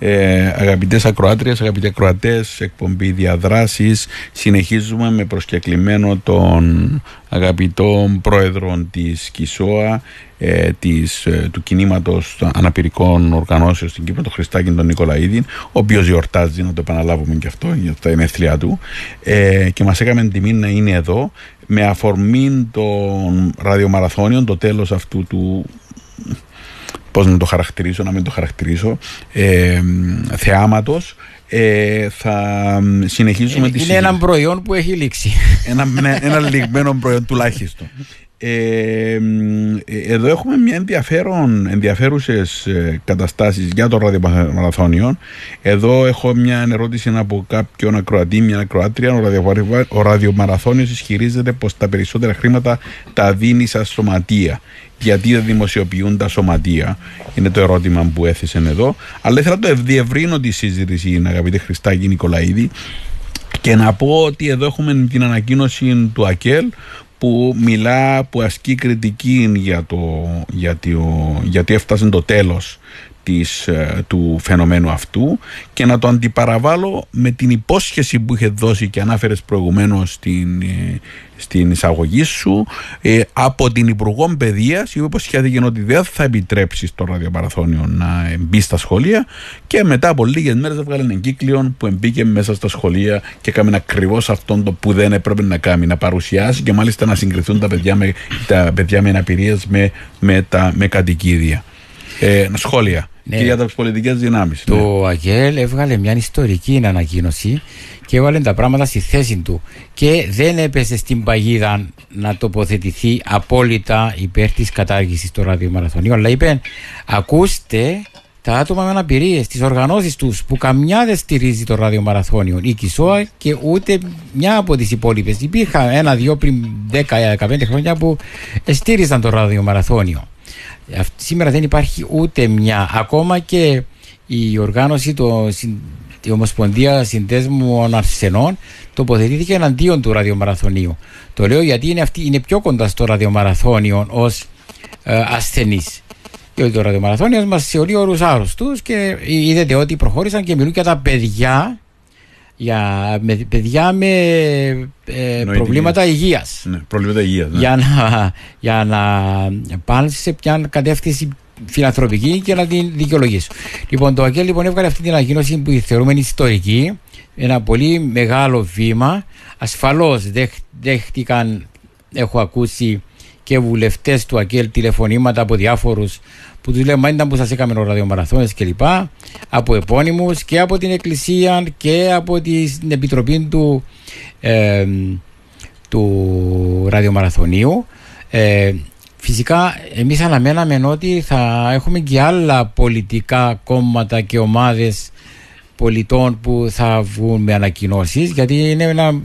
Ε, αγαπητές ακροάτριες, αγαπητοί ακροατές, εκπομπή διαδράσεις. Συνεχίζουμε με προσκεκλημένο τον αγαπητό πρόεδρο της ΚΙΣΟΑ, ε, της, ε, του κινήματος αναπηρικών οργανώσεων στην Κύπρο, τον Χριστάκη τον Νικολαίδη, ο οποίος γιορτάζει, να το επαναλάβουμε και αυτό, για τα ενέθλια του, ε, και μας έκαμε τιμή να είναι εδώ, με αφορμή των ραδιομαραθώνιων, το τέλος αυτού του πώς να το χαρακτηρίσω, να μην το χαρακτηρίσω, ε, θεάματος, ε, θα συνεχίσουμε είναι, τη Είναι ένα προϊόν που έχει λήξει. Ένα, ένα, ένα λιγμένο προϊόν τουλάχιστον. Ε, εδώ έχουμε μια ενδιαφέρον, ενδιαφέρουσες ε, καταστάσεις για το ραδιομαραθώνιο. Εδώ έχω μια ερώτηση από κάποιον ακροατή, μια ακροάτρια. Ο, ραδιομαραθώνιος ισχυρίζεται πως τα περισσότερα χρήματα τα δίνει σαν σωματεία. Γιατί δεν δημοσιοποιούν τα σωματεία, είναι το ερώτημα που έθεσαν εδώ. Αλλά ήθελα να το διευρύνω τη συζήτηση, αγαπητέ Χριστάκη Νικολαίδη, και να πω ότι εδώ έχουμε την ανακοίνωση του ΑΚΕΛ που μιλά, που ασκεί κριτική για το, γιατί, ο, γιατί έφτασε το τέλος της, ε, του φαινομένου αυτού και να το αντιπαραβάλω με την υπόσχεση που είχε δώσει και ανάφερες προηγουμένως στην, ε, στην εισαγωγή σου ε, από την Υπουργό Παιδείας, η οποία υποσχέθηκε ότι δεν θα επιτρέψει στο ραδιοπαραθώνιο να μπει στα σχολεία και μετά από λίγες μέρες έβγαλε ένα εγκύκλιο που μπήκε μέσα στα σχολεία και έκαμε ακριβώς αυτό το που δεν έπρεπε να κάνει, να παρουσιάσει και μάλιστα να συγκριθούν τα παιδιά με, τα παιδιά με με, με, τα, με κατοικίδια. Ε, σχόλια ναι. και για τι πολιτικές δυνάμεις. Το ναι. ΑΓΕΛ έβγαλε μια ιστορική ανακοίνωση και έβαλε τα πράγματα στη θέση του και δεν έπεσε στην παγίδα να τοποθετηθεί απόλυτα υπέρ της κατάργησης του ραδιομαραθωνίου αλλά είπε ακούστε τα άτομα με αναπηρίες, τις οργανώσεις τους που καμιά δεν στηρίζει το ραδιομαραθώνιο, η ΚΙΣΟΑ και ούτε μια από τις υπόλοιπες. Υπήρχαν ένα-δυο πριν 10-15 χρόνια που στήριζαν το ραδιομαραθώνιο. Σήμερα δεν υπάρχει ούτε μια. Ακόμα και η οργάνωση, το, η Ομοσπονδία Συνδέσμων Αρσενών τοποθετήθηκε εναντίον του ραδιομαραθωνίου. Το λέω γιατί είναι, αυτή, είναι πιο κοντά στο ραδιομαραθώνιο ως ε, ασθενής. Διότι το ραδιομαραθώνιο μας θεωρεί όρους άρρωστους και είδατε ότι προχώρησαν και μιλούν για τα παιδιά για με, παιδιά με ε, προβλήματα υγείας. Ναι, προβλήματα υγείας. Ναι. Για, να, για να πάνε σε μια κατεύθυνση φιλανθρωπική και να την δικαιολογήσουν. Λοιπόν, το ΑΚΕΛ λοιπόν έβγαλε αυτή την ανακοίνωση που θεωρούμε ιστορική. Ένα πολύ μεγάλο βήμα. Ασφαλώς δέχτηκαν, έχω ακούσει και βουλευτές του ΑΚΕΛ τηλεφωνήματα από διάφορους που τους λέμε ήταν που σας έκαμε ο ραδιομαραθώνες κλπ. Από επώνυμους και από την Εκκλησία και από την Επιτροπή του, ε, του ραδιομαραθωνίου. Ε, φυσικά εμείς αναμέναμε ότι θα έχουμε και άλλα πολιτικά κόμματα και ομάδες πολιτών που θα βγουν με ανακοινώσεις, γιατί είναι ένα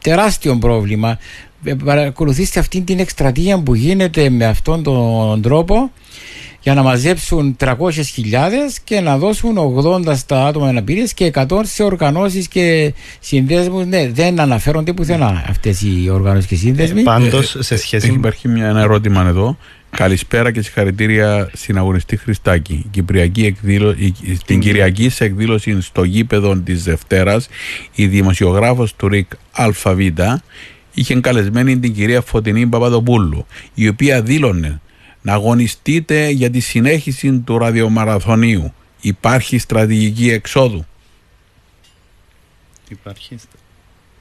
τεράστιο πρόβλημα. Ε, παρακολουθήστε αυτή την εκστρατεία που γίνεται με αυτόν τον τρόπο για να μαζέψουν 300.000 και να δώσουν 80 στα άτομα αναπηρία και 100 σε οργανώσεις και συνδέσμους. Ναι, δεν αναφέρονται πουθενά αυτές οι οργανώσεις και σύνδεσμοι. Ε, Πάντως, σε σχέση. Υπάρχει μια, ένα ερώτημα εδώ. Καλησπέρα και συγχαρητήρια στην αγωνιστή Χριστάκη. Κυπριακή εκδήλω... Την Κυριακή σε εκδήλωση στο γήπεδο της Δευτέρας, η δημοσιογράφος του ΡΙΚ ΑΒ είχε καλεσμένη την κυρία Φωτεινή Παπαδοπούλου, η οποία δήλωνε να αγωνιστείτε για τη συνέχιση του ραδιομαραθωνίου. Υπάρχει στρατηγική εξόδου. Υπάρχει.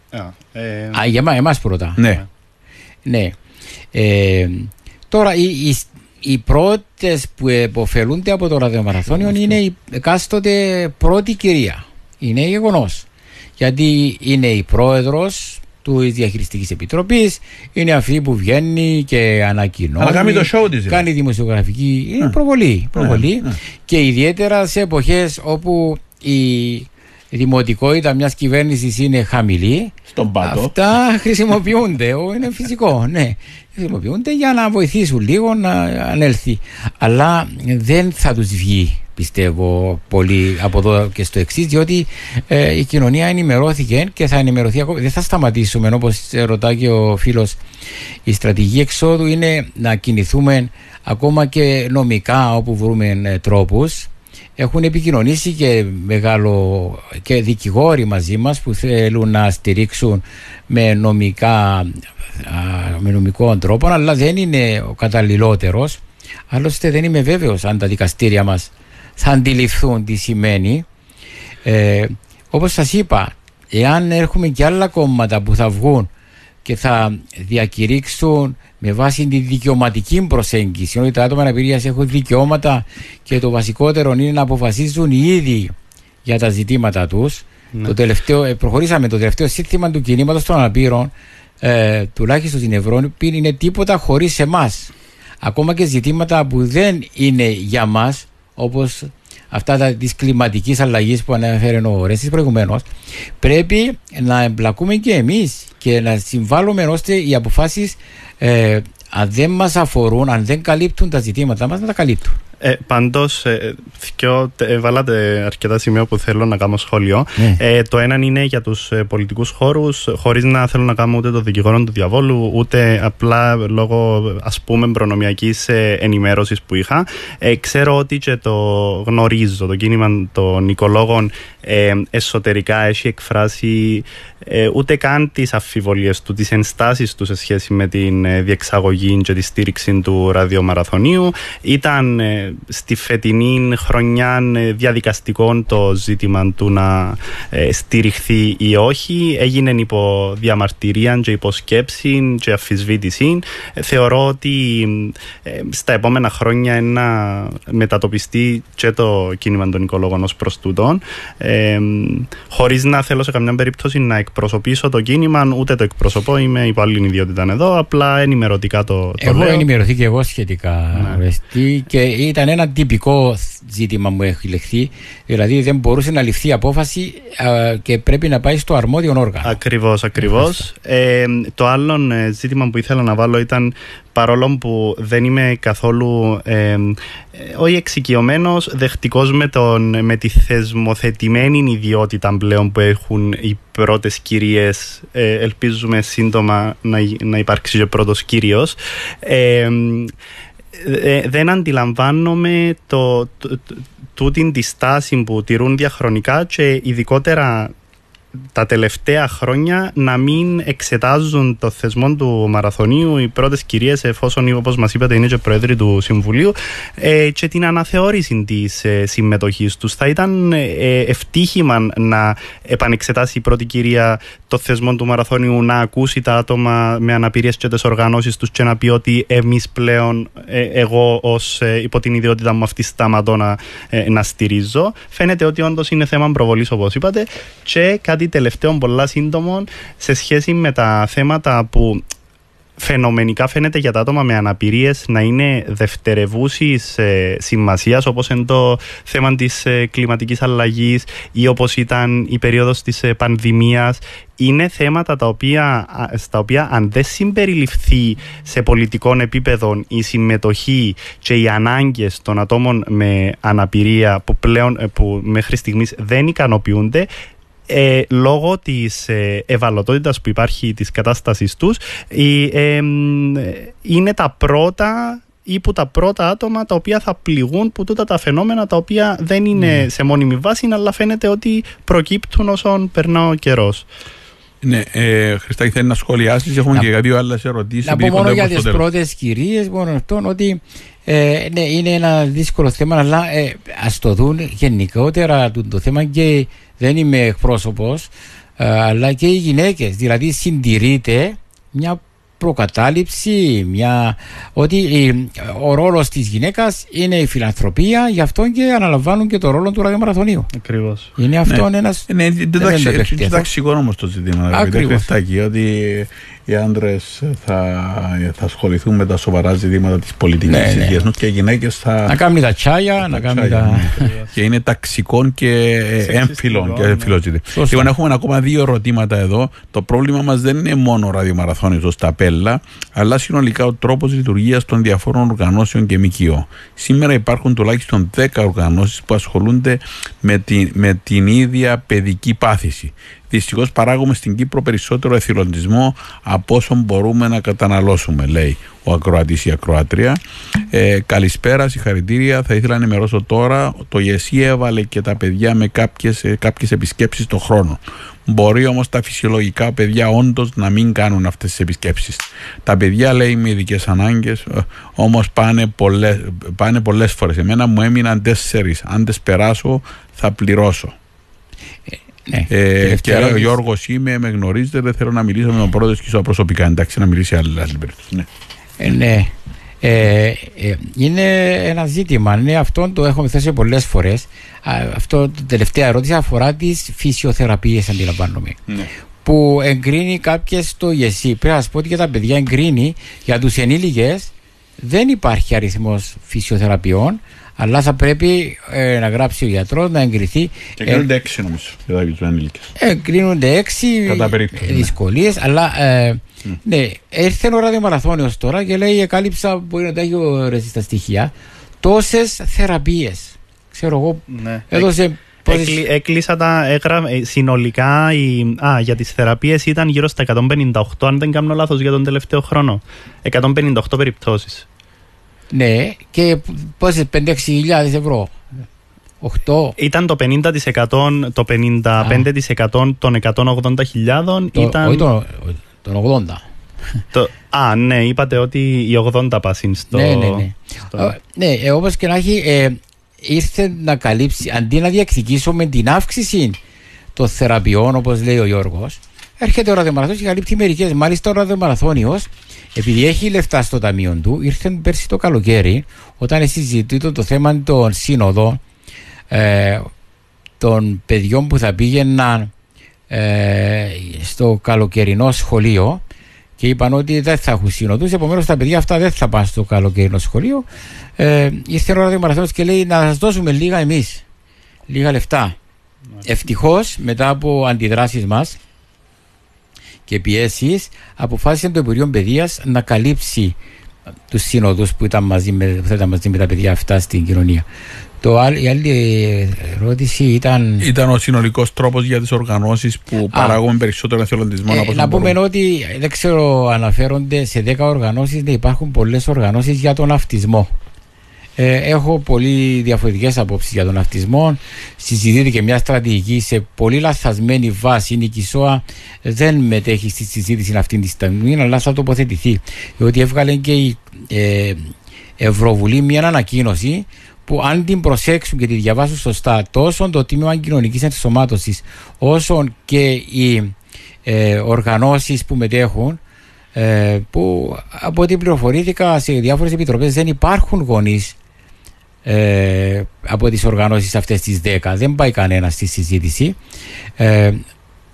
Α, ε... Α για εμάς πρώτα. Ναι. ναι. Ε, τώρα οι, οι, οι πρώτες που εποφελούνται από το ραδιομαραθώνιο είναι η εκάστοτε πρώτη κυρία. Είναι γεγονός. Γιατί είναι η πρόεδρος του Διαχειριστικής Επιτροπής. Είναι αυτή που βγαίνει και ανακοινώνει. Αλλά κάνει το show της, Κάνει δημοσιογραφική. Είναι προβολή. προβολή. Και ιδιαίτερα σε εποχές όπου η δημοτικότητα μιας κυβέρνησης είναι χαμηλή. Στον πάτο. Αυτά χρησιμοποιούνται. είναι φυσικό. Ναι. Χρησιμοποιούνται για να βοηθήσουν λίγο να ανέλθει. Αλλά δεν θα τους βγει πιστεύω πολύ από εδώ και στο εξής, διότι ε, η κοινωνία ενημερώθηκε και θα ενημερωθεί ακόμα. Δεν θα σταματήσουμε, όπως ρωτάει και ο φίλος. Η στρατηγική εξόδου είναι να κινηθούμε ακόμα και νομικά όπου βρούμε ε, τρόπους. Έχουν επικοινωνήσει και μεγάλο και δικηγόροι μαζί μας που θέλουν να στηρίξουν με νομικά με νομικό τρόπο αλλά δεν είναι ο καταλληλότερος άλλωστε δεν είμαι βέβαιος αν τα δικαστήρια μας θα αντιληφθούν τι σημαίνει. Ε, όπως σας είπα, εάν έχουμε και άλλα κόμματα που θα βγουν και θα διακηρύξουν με βάση τη δικαιωματική προσέγγιση, ότι τα άτομα αναπηρία έχουν δικαιώματα και το βασικότερο είναι να αποφασίζουν οι ίδιοι για τα ζητήματα τους. Ναι. Το τελευταίο, ε, προχωρήσαμε το τελευταίο σύνθημα του κινήματος των αναπήρων, ε, τουλάχιστον στην Ευρώπη, είναι τίποτα χωρίς εμάς. Ακόμα και ζητήματα που δεν είναι για μας όπως αυτά της κλιματικής αλλαγής που ανέφερε ο Ρέστης προηγουμένως, πρέπει να εμπλακούμε και εμείς και να συμβάλλουμε ώστε οι αποφάσεις, ε, αν δεν μας αφορούν, αν δεν καλύπτουν τα ζητήματα μας, να τα καλύπτουν. Ε, Πάντως, ε, ε, βάλατε αρκετά σημεία που θέλω να κάνω σχόλιο. Ναι. Ε, το ένα είναι για τους ε, πολιτικούς χώρους, χωρίς να θέλω να κάνω ούτε το δικηγόρο του διαβόλου, ούτε απλά λόγω ας πούμε προνομιακής ενημέρωσης που είχα. Ε, ξέρω ότι και το γνωρίζω, το κίνημα των οικολόγων ε, εσωτερικά έχει εκφράσει ε, ούτε καν τις αφιβολίες του, τις ενστάσεις του σε σχέση με την ε, διεξαγωγή και τη στήριξη του ραδιομαραθωνίου. Ήταν ε, στη φετινή χρονιά ε, διαδικαστικό το ζήτημα του να ε, στηριχθεί ή όχι. Έγινε υπό διαμαρτυρία και υποσκέψη και αφισβήτηση. Ε, θεωρώ ότι ε, στα επόμενα χρόνια να μετατοπιστεί και το κίνημα των οικολόγων ως προς τούτον. Ε, χωρίς να θέλω σε καμιά περίπτωση να εκπροσωπήσω το κίνημα, ούτε το εκπροσωπώ, είμαι υπό άλλη ιδιότητα εδώ, απλά ενημερωτικά το, το Εγώ λέω. ενημερωθήκα και εγώ σχετικά Ναι. Ορέστη, και ήταν ένα τυπικό ζήτημα μου έχει λεχθεί. Δηλαδή δεν μπορούσε να ληφθεί απόφαση α, και πρέπει να πάει στο αρμόδιο όργανο. Ακριβώς, ακριβώς. Ε, το άλλο ε, ζήτημα που ήθελα να βάλω ήταν παρόλο που δεν είμαι καθόλου ε, ε, όχι εξοικειωμένος, δεχτικός με, τον, με τη θεσμοθετημένη ιδιότητα πλέον που έχουν οι πρώτες κυρίες. Ε, ελπίζουμε σύντομα να, να υπάρξει και πρώτος κύριος. Ε, ε, δεν αντιλαμβάνομαι το, το, το, τούτη τη στάση που τηρούν διαχρονικά και ειδικότερα τα τελευταία χρόνια να μην εξετάζουν το θεσμό του μαραθωνίου οι πρώτες κυρίες, εφόσον όπως μας είπατε είναι και πρόεδροι του Συμβουλίου, ε, και την αναθεώρηση της ε, συμμετοχής τους. Θα ήταν ε, ευτύχημα να επανεξετάσει η πρώτη κυρία το θεσμό του μαραθωνίου, να ακούσει τα άτομα με αναπηρίες και τις οργανώσεις τους και να πει ότι εμείς πλέον, ε, εγώ ως υπό την ιδιότητα μου αυτή σταματώ να, ε, να στηρίζω. Φαίνεται ότι όντως είναι θέμα προβολής, όπως είπατε. Και κάτι τελευταίο πολλά σύντομο σε σχέση με τα θέματα που φαινομενικά φαίνεται για τα άτομα με αναπηρίες να είναι δευτερευούσης ε, σημασίας όπως είναι το θέμα της ε, κλιματικής αλλαγής ή όπως ήταν η περίοδος της ε, πανδημίας. Είναι θέματα τα οποία, α, στα οποία αν δεν συμπεριληφθεί σε πολιτικό επίπεδο η συμμετοχή και οι ανάγκες των ατόμων με αναπηρία που πλέον ε, που μέχρι στιγμής δεν ικανοποιούνται ε, λόγω της ε, ευαλωτότητας που υπάρχει της κατάστασης τους η, ε, εμ, είναι τα πρώτα ή που τα πρώτα άτομα τα οποία θα πληγούν που τούτα τα φαινόμενα τα οποία δεν είναι σε μόνιμη βάση αλλά φαίνεται ότι προκύπτουν όσον περνά ο καιρός. Ναι, ε, Χριστάκη θέλεις να σχολιάσεις, έχουμε Να- και δύο άλλες ερωτήσεις. Να επειδή πω μόνο για κοντεύουμε τις στο τέλος. πρώτες κυρίες, μόνο αυτόν ότι ε, ναι, είναι ένα δύσκολο θέμα, αλλά ε, ας το δουν γενικότερα το, το θέμα και δεν είμαι εκπρόσωπος, αλλά και οι γυναίκες. Δηλαδή, συντηρείται μια προκατάληψη, μια, ότι ε, ο ρόλος της γυναίκας είναι η φιλανθρωπία, γι' αυτό και αναλαμβάνουν και το ρόλο του ραδιομαραθωνίου. Ακριβώς. Είναι αυτό Ναι. ένας... Ναι, δεν δεν τα είναι ξε- δεχτή δεν αυτό. τα εξηγώ όμως το ζήτημα. αγαπητέ Ακριβώς. Χριστάκη, ότι οι άντρες θα, θα ασχοληθούν με τα σοβαρά ζητήματα της πολιτικής Ναι, ναι. υγείας και οι γυναίκες θα. Να κάνει τα τσάια, να κάνει τσάγια, τα... ναι. και είναι ταξικών και ε, Σεξιστικό, έμφυλων και ναι. έμφυλο ζήτημα. Σωστά. Λοιπόν, έχουμε ακόμα δύο ερωτήματα εδώ. Το πρόβλημα μας δεν είναι μόνο ο ραδιομαραθώνιος ως ταπέλα, αλλά συνολικά ο τρόπος λειτουργίας των διαφόρων οργανώσεων και ΜΚΟ. Σήμερα υπάρχουν τουλάχιστον 10 οργανώσεις που ασχολούνται με, τη, με την ίδια παιδική πάθηση. Δυστυχώς παράγουμε στην Κύπρο περισσότερο εθελοντισμό από όσο μπορούμε να καταναλώσουμε, λέει ο ακροατής ή η ακροάτρια. Ε, καλησπέρα, συγχαρητήρια. Θα ήθελα να ενημερώσω τώρα. Το ΓΕΣΥ έβαλε και τα παιδιά με κάποιες κάποιες επισκέψεις το χρόνο. Μπορεί όμως τα φυσιολογικά παιδιά όντως να μην κάνουν αυτές τις επισκέψεις. Τα παιδιά, λέει, με ειδικές ανάγκες, όμως πάνε πολλές πάνε πολλές φορές. Εμένα μου έμειναν τέσσερις. Αν τι περάσω, θα πληρώσω. Ναι. Ε, και Τελευταία λέει, ο ερώτηση. Γιώργος είμαι, με γνωρίζετε, δεν θέλω να μιλήσω με τον πρόεδρο και προσωπικά. Εντάξει, να μιλήσει άλλη, άλλη περίπτωση. Ναι. Ε, ναι. Ε, ε, είναι ένα ζήτημα. Ναι, αυτό το έχουμε θέσει πολλές φορές. Αυτό το τελευταία ερώτηση αφορά τις φυσιοθεραπείες, αντιλαμβάνομαι. Ναι. Που εγκρίνει κάποιες το ΓΕΣΥ. Πρέπει να σας πω ότι για τα παιδιά εγκρίνει για τους ενήλικες δεν υπάρχει αριθμός φυσιοθεραπείων, αλλά θα πρέπει ε, να γράψει ο γιατρός να εγκριθεί. Και Ε, γίνονται έξι νομίζω για τους ενήλικε. Εγκρίνονται έξι Κατά περίπτωση, ναι. δυσκολίες, αλλά ε, ναι, ήρθε ο ραδιομαραθώνιο τώρα και λέει: Εκάλυψα, μπορεί να τα έχει ορίσει τα στοιχεία, τόσες θεραπείες. Ξέρω εγώ, Ναι. έδωσε. πόσες- Έκλει- Έκλεισα τα έγρα, ε, συνολικά η, α, για τις θεραπείες ήταν γύρω στα 158 αν δεν κάνω λάθος για τον τελευταίο χρόνο 158 περιπτώσεις Ναι, και πόσες 5-6 χιλιάδες ευρώ. 8. Ήταν το 50% το 55% των 180.000 Το, ήταν Όχι τον, τον 80. το, Α ναι είπατε ότι οι 80 πάσουν στο Ναι, ναι, ναι. στο- Ε, ναι, ε, όπως και να έχει, ε, ήρθε να καλύψει, αντί να διεκδικήσουμε την αύξηση των θεραπείων, όπως λέει ο Γιώργος, έρχεται ο ραδιομαραθώνιος και καλύπτει μερικές. Μάλιστα, ο ραδιομαραθώνιος, επειδή έχει λεφτά στο ταμείο του, ήρθε πέρσι το καλοκαίρι, όταν συζητείται το θέμα των σύνοδων ε, των παιδιών που θα πήγαιναν ε, στο καλοκαιρινό σχολείο και είπαν ότι δεν θα έχουν σύνοδους. Επομένως, τα παιδιά αυτά δεν θα πάνε στο καλοκαιρινό σχολείο. Ε, ήρθε ο ραδιομαραθώνιος και λέει να σας δώσουμε λίγα εμείς. Λίγα λεφτά. Ευτυχώς, μετά από αντιδράσεις μας και πιέσεις, αποφάσισε το Υπουργείο Παιδείας να καλύψει τους σύνοδους που, ήταν μαζί με, που θα ήταν μαζί με τα παιδιά αυτά στην κοινωνία. Το άλλο, η άλλη ερώτηση ήταν. Ήταν ο συνολικός τρόπος για τις οργανώσεις που παράγουν περισσότερο εθελοντισμό Ε, από όσο να πούμε μπορούν. ότι δεν ξέρω, αναφέρονται σε 10 οργανώσεις, ναι, υπάρχουν πολλές οργανώσεις για τον αυτισμό. Ε, έχω πολύ διαφορετικές απόψεις για τον αυτισμό. Συζητείται και μια στρατηγική σε πολύ λαθασμένη βάση. Η ΚΙΣΟΑ δεν μετέχει στη συζήτηση αυτή τη στιγμή, αλλά θα τοποθετηθεί. Διότι έβγαλε και η ε, Ευρωβουλή μια ανακοίνωση που αν την προσέξουν και τη διαβάσουν σωστά τόσο το τμήμα κοινωνικής ενσωμάτωσης όσο και οι ε, οργανώσεις που μετέχουν ε, που από ό,τι πληροφορήθηκα σε διάφορες επιτροπές δεν υπάρχουν γονείς ε, από τις οργανώσεις αυτές τις 10 δεν πάει κανένα στη συζήτηση. Ε,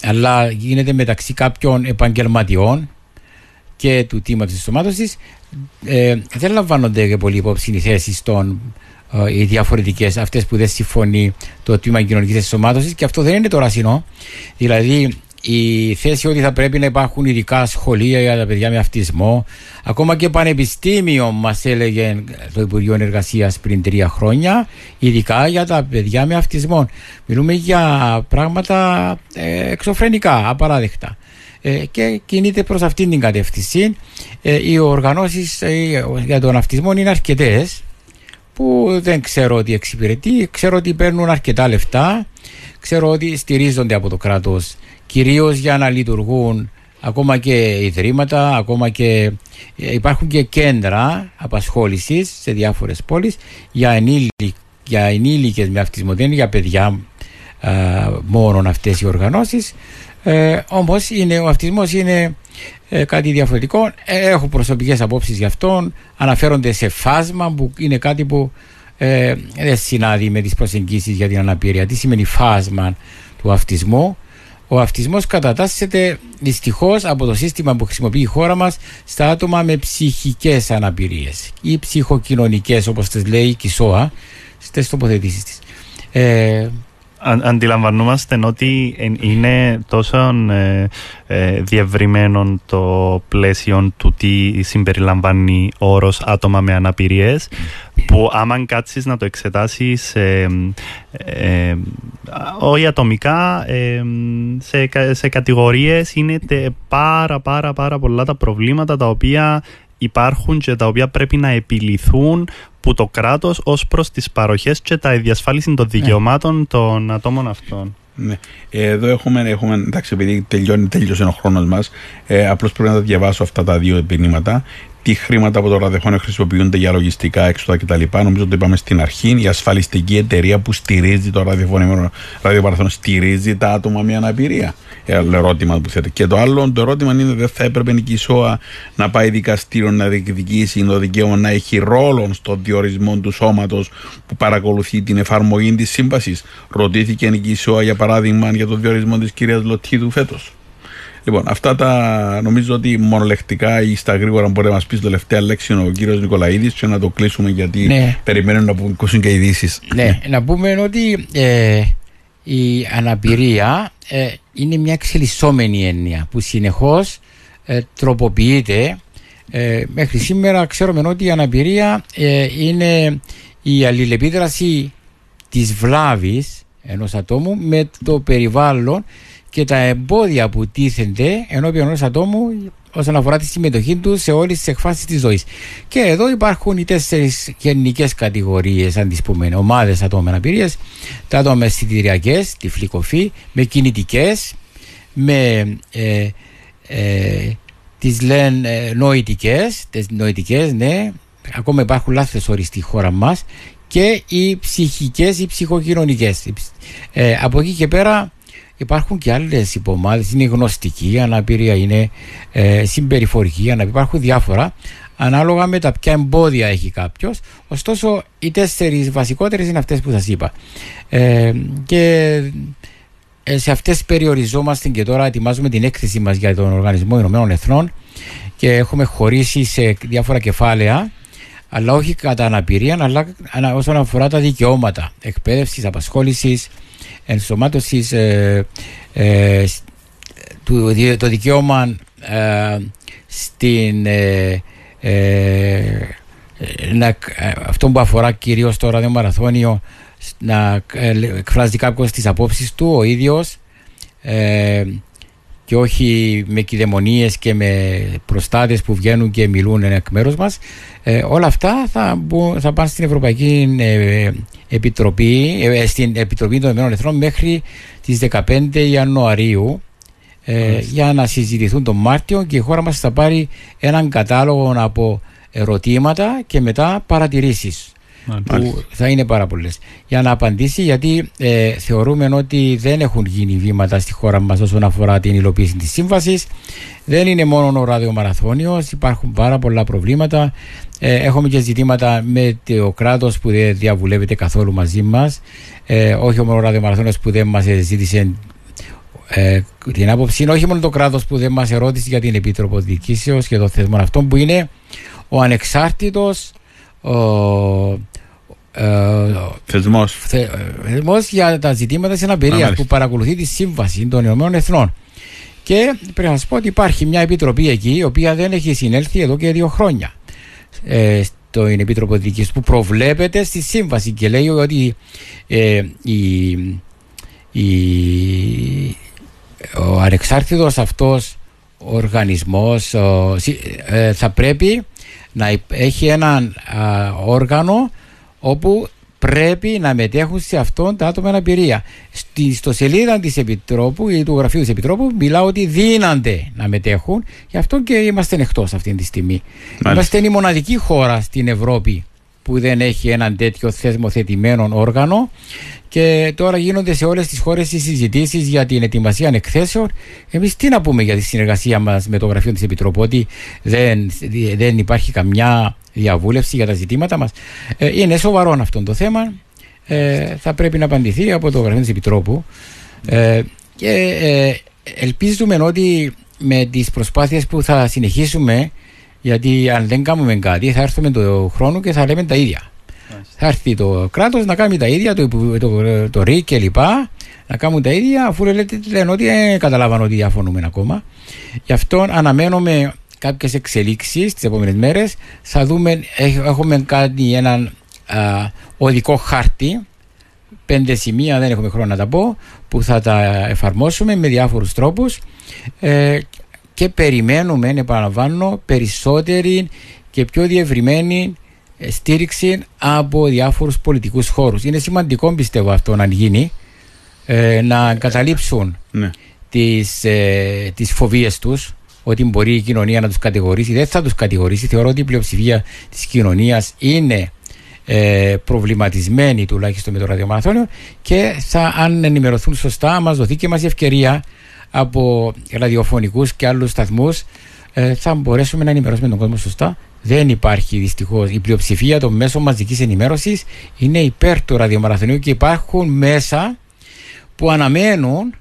αλλά γίνεται μεταξύ κάποιων επαγγελματιών και του τμήματος της σωμάτωσης ε, δεν λαμβάνονται και πολύ υπόψη οι θέσεις των ε, οι διαφορετικές, αυτές που δεν συμφωνεί το τμήμα κοινωνικής ενσωμάτωσης. Και αυτό δεν είναι το ρασινό. Δηλαδή, η θέση ότι θα πρέπει να υπάρχουν ειδικά σχολεία για τα παιδιά με αυτισμό, ακόμα και πανεπιστήμιο μας έλεγε το Υπουργείο Εργασία πριν τρία χρόνια, ειδικά για τα παιδιά με αυτισμό. Μιλούμε για πράγματα ε, εξωφρενικά, απαράδεκτα. Ε, και κινείται προς αυτήν την κατεύθυνση. Ε, οι οργανώσεις ε, για τον αυτισμό είναι αρκετές που δεν ξέρω ότι εξυπηρετεί, ξέρω ότι παίρνουν αρκετά λεφτά, ξέρω ότι στηρίζονται από το κράτος κυρίως για να λειτουργούν ακόμα και ιδρύματα, ακόμα και ε, υπάρχουν και κέντρα απασχόλησης σε διάφορες πόλεις για, ενήλι, για ενήλικες με αυτισμό, δεν είναι για παιδιά α, μόνον αυτές οι οργανώσεις ε, όμως είναι, ο αυτισμός είναι ε, κάτι διαφορετικό. Ε, έχω προσωπικές απόψεις γι' αυτόν. Αναφέρονται σε φάσμα που είναι κάτι που ε, δεν συνάδει με τις προσεγγίσεις για την αναπηρία. Τι σημαίνει φάσμα του αυτισμού; Ο αυτισμός κατατάσσεται δυστυχώς από το σύστημα που χρησιμοποιεί η χώρα μας στα άτομα με ψυχικές αναπηρίες ή ψυχοκοινωνικές όπως τις λέει η ΚΙΣΟΑ στις τοποθετήσεις της. Ε, Αν, αντιλαμβανόμαστε ότι εν- είναι τόσο ε, ε, διευρυμένο το πλαίσιο του τι συμπεριλαμβάνει ο όρος άτομα με αναπηρίες που άμα κάτσεις να το εξετάσεις ε, ε, όχι ατομικά ε, σε, κα- σε κατηγορίες είναι τε- πάρα πάρα πάρα πολλά τα προβλήματα τα οποία υπάρχουν και τα οποία πρέπει να επιληθούν που το κράτος ως προς τις παροχές και τα διασφάλιση των δικαιωμάτων των ατόμων αυτών. Ναι. Εδώ έχουμε, έχουμε, εντάξει, επειδή τελειώνει, τελειώσε ο χρόνος μας, ε, απλώς πρέπει να τα διαβάσω αυτά τα δύο επινήματα. Τι χρήματα από το ραδιοφώνιο χρησιμοποιούνται για λογιστικά έξοδα κτλ. Νομίζω ότι το είπαμε στην αρχή. Η ασφαλιστική εταιρεία που στηρίζει το ραδιοφωνικό ραδιοπαραθώνιο στηρίζει τα άτομα με αναπηρία. Ε, ερώτημα που θέτει. Και το άλλο, το ερώτημα είναι δεν θα έπρεπε η ΚΙΣΟΑ να πάει δικαστήριο να διεκδικήσει το δικαίωμα να έχει ρόλο στο διορισμό του σώματος που παρακολουθεί την εφαρμογή της σύμβασης. Ρωτήθηκε η ΚΙΣΟΑ για παράδειγμα για το διορισμό της κυρίας Λωτίδου φέτος. Λοιπόν, αυτά τα νομίζω ότι μονολεκτικά ή στα γρήγορα μπορεί να μας πεις τελευταία λέξη ο κύριος Νικολαίδης και να το κλείσουμε γιατί Ναι. περιμένουν να πούμε- ακούσουν και ειδήσεις. Ναι, να πούμε ότι ε, η αναπηρία ε, είναι μια εξελισσόμενη έννοια που συνεχώς ε, τροποποιείται Ε, μέχρι σήμερα ξέρουμε ότι η αναπηρία ε, είναι η αλληλεπίδραση της βλάβης ενός ατόμου με το περιβάλλον και τα εμπόδια που τίθενται ενώπιον ενός ατόμου όσον αφορά τη συμμετοχή του σε όλες τις εκφάσεις της ζωής. Και εδώ υπάρχουν οι τέσσερις γενικές κατηγορίες, αν τις πούμε, ομάδες ατόμων με αναπηρίας. Τα άτομα με αισθητηριακέ, τυφλή με κινητικές, με ε, ε, τις λένε ε, νοητικές, τις νοητικές, ναι, ακόμα υπάρχουν λάθος όροι στη χώρα μας και οι ψυχικές ή ψυχοκοινωνικές. Ε, από εκεί και πέρα υπάρχουν και άλλες υπομάδες, είναι γνωστική αναπηρία, είναι ε, συμπεριφορική αναπηρία, υπάρχουν διάφορα ανάλογα με τα ποια εμπόδια έχει κάποιος. Ωστόσο, οι τέσσερις βασικότερες είναι αυτές που σας είπα. Ε, και ε, σε αυτές περιοριζόμαστε και τώρα ετοιμάζουμε την έκθεση μας για τον Οργανισμό Ηνωμένων Εθνών και έχουμε χωρίσει σε διάφορα κεφάλαια αλλά όχι κατά αναπηρία, αλλά όσον αφορά τα δικαιώματα εκπαίδευσης, απασχόλησης, ενσωμάτωσης, ε, ε, το δικαίωμα ε, στην. Ε, ε, να, αυτό που αφορά κυρίως το ραδιομαραθώνιο να εκφράζει κάποιος τις απόψεις του ο ίδιος και όχι με κυδαιμονίες και με προστάτες που βγαίνουν και μιλούν εκ μέρους μας ε, όλα αυτά θα, μπουν, θα πάνε στην Ευρωπαϊκή ε, Επιτροπή ε, στην Επιτροπή των Ηνωμένων Εθνών μέχρι τις 15 Ιανουαρίου για να συζητηθούν τον Μάρτιο και η χώρα μας θα πάρει έναν κατάλογο από ερωτήματα και μετά παρατηρήσεις που θα είναι πάρα πολλές. Για να απαντήσει, γιατί ε, θεωρούμε ότι δεν έχουν γίνει βήματα στη χώρα μας όσον αφορά την υλοποίηση της σύμβασης. Δεν είναι μόνο ο ραδιομαραθώνιος, υπάρχουν πάρα πολλά προβλήματα. Ε, έχουμε και ζητήματα με το κράτος που δεν διαβουλεύεται καθόλου μαζί μας. Ε, όχι μόνο ο ραδιομαραθώνιος που δεν μας ζήτησε ε, την άποψη, όχι μόνο το κράτος που δεν μας ερώτησε για την Επίτροπο Διοικήσεως και το θεσμό αυτών που είναι ο ανεξάρτητος ο, ε, θεσμός. θεσμός για τα ζητήματα της αναπηρίας που παρακολουθεί τη σύμβαση των Ηνωμένων Εθνών. Και πρέπει να σας πω ότι υπάρχει μια επιτροπή εκεί η οποία δεν έχει συνέλθει εδώ και δύο χρόνια. Ε, στο Επίτροπο Δικής που προβλέπεται στη σύμβαση και λέει ότι ε, η, η, ο ανεξάρτητος αυτός οργανισμός ε, θα πρέπει να έχει έναν όργανο όπου πρέπει να μετέχουν σε αυτόν τα άτομα με αναπηρία. Στη, στο σελίδα της Επιτρόπου ή του γραφείου της Επιτρόπου μιλάω ότι δίνανται να μετέχουν, γι' αυτό και είμαστε εκτός αυτή τη στιγμή. Μάλιστα. Είμαστε η μοναδική χώρα στην Ευρώπη που δεν έχει έναν τέτοιο θεσμοθετημένο όργανο και τώρα γίνονται σε όλες τις χώρες οι συζητήσεις για την ετοιμασία εκθέσεων. Εμείς τι να πούμε για τη συνεργασία μας με το γραφείο της Επιτροπού ότι δεν, δεν υπάρχει καμιά διαβούλευση για τα ζητήματα μας. Ε, είναι σοβαρό αυτό το θέμα. Ε, θα πρέπει να απαντηθεί από το γραφείο της Επιτρόπου ε, και ε, ελπίζουμε ότι με τις προσπάθειες που θα συνεχίσουμε γιατί αν δεν κάνουμε κάτι θα έρθουμε το χρόνο και θα λέμε τα ίδια. Θα έρθει το κράτος να κάνει τα ίδια, το, το, το, ΡΙΚ κλπ. Να κάνουν τα ίδια, αφού λέτε, λένε ότι δεν καταλάβαν ότι διαφωνούμε ακόμα. Γι' αυτό αναμένουμε κάποιες εξελίξεις τις επόμενες μέρες. Θα δούμε, έχουμε κάνει έναν α, οδικό χάρτη. Πέντε σημεία, δεν έχουμε χρόνο να τα πω, που θα τα εφαρμόσουμε με διάφορους τρόπους ε, και περιμένουμε, επαναλαμβάνω, περισσότερη και πιο διευρυμένη στήριξη από διάφορους πολιτικούς χώρους. Είναι σημαντικό πιστεύω αυτό να γίνει, ε, να καταλήψουν ναι. τις, ε, τις φοβίες τους ότι μπορεί η κοινωνία να τους κατηγορήσει. Δεν θα τους κατηγορήσει. Θεωρώ ότι η πλειοψηφία της κοινωνίας είναι ε, προβληματισμένη τουλάχιστον με το ραδιομαραθώνιο και θα, αν ενημερωθούν σωστά μας δοθεί και μας η ευκαιρία από ραδιοφωνικούς και άλλους σταθμούς ε, θα μπορέσουμε να ενημερώσουμε τον κόσμο σωστά δεν υπάρχει δυστυχώς. Η πλειοψηφία των μέσων μαζικής ενημέρωσης είναι υπέρ του ραδιομαραθωνίου και υπάρχουν μέσα που αναμένουν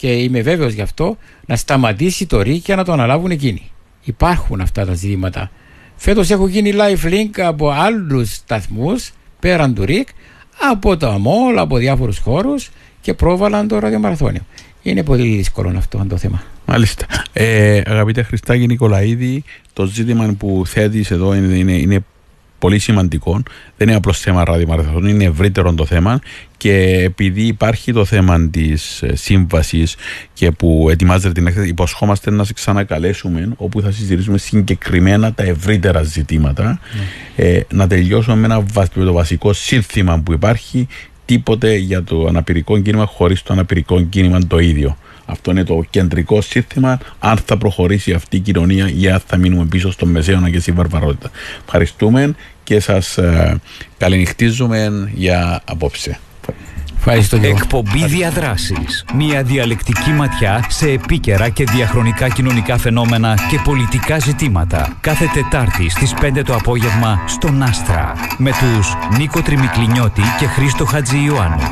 και είμαι βέβαιος γι' αυτό να σταματήσει το ΡΙΚ και να το αναλάβουν εκείνοι. Υπάρχουν αυτά τα ζητήματα. Φέτος έχω γίνει live link από άλλους σταθμούς πέραν του ΡΙΚ, από το ΑΜΟΛ, από διάφορους χώρους και πρόβαλαν το ραδιομαραθώνιο. Είναι πολύ δύσκολο αυτό το θέμα. Μάλιστα. Ε, αγαπητέ Χριστάκη Νικολαίδη, το ζήτημα που θέτεις εδώ είναι, είναι, είναι πολύ σημαντικό. Δεν είναι απλώς θέμα ραδιομαραθών, είναι ευρύτερο το θέμα και επειδή υπάρχει το θέμα της ε, σύμβασης και που ετοιμάζεται την έκθεση, υποσχόμαστε να σε ξανακαλέσουμε όπου θα συζητήσουμε συγκεκριμένα τα ευρύτερα ζητήματα. Ε, να τελειώσουμε με, ένα, με το βασικό σύνθημα που υπάρχει τίποτε για το αναπηρικό κίνημα χωρίς το αναπηρικό κίνημα το ίδιο. Αυτό είναι το κεντρικό σύνθημα αν θα προχωρήσει αυτή η κοινωνία ή αν θα μείνουμε πίσω στο μεσαίωνα και στη βαρβαρότητα. Ευχαριστούμε και σας ε, καληνυχτίζουμε για απόψε. Ευχαριστώ Εκπομπή διαδράσεις. Μια διαλεκτική ματιά σε επίκαιρα και διαχρονικά κοινωνικά φαινόμενα και πολιτικά ζητήματα. Κάθε Τετάρτη στις 5 το απόγευμα στον Άστρα. Με τους Νίκο Τριμικλινιώτη και Χρήστο Χατζη Ιωάννου.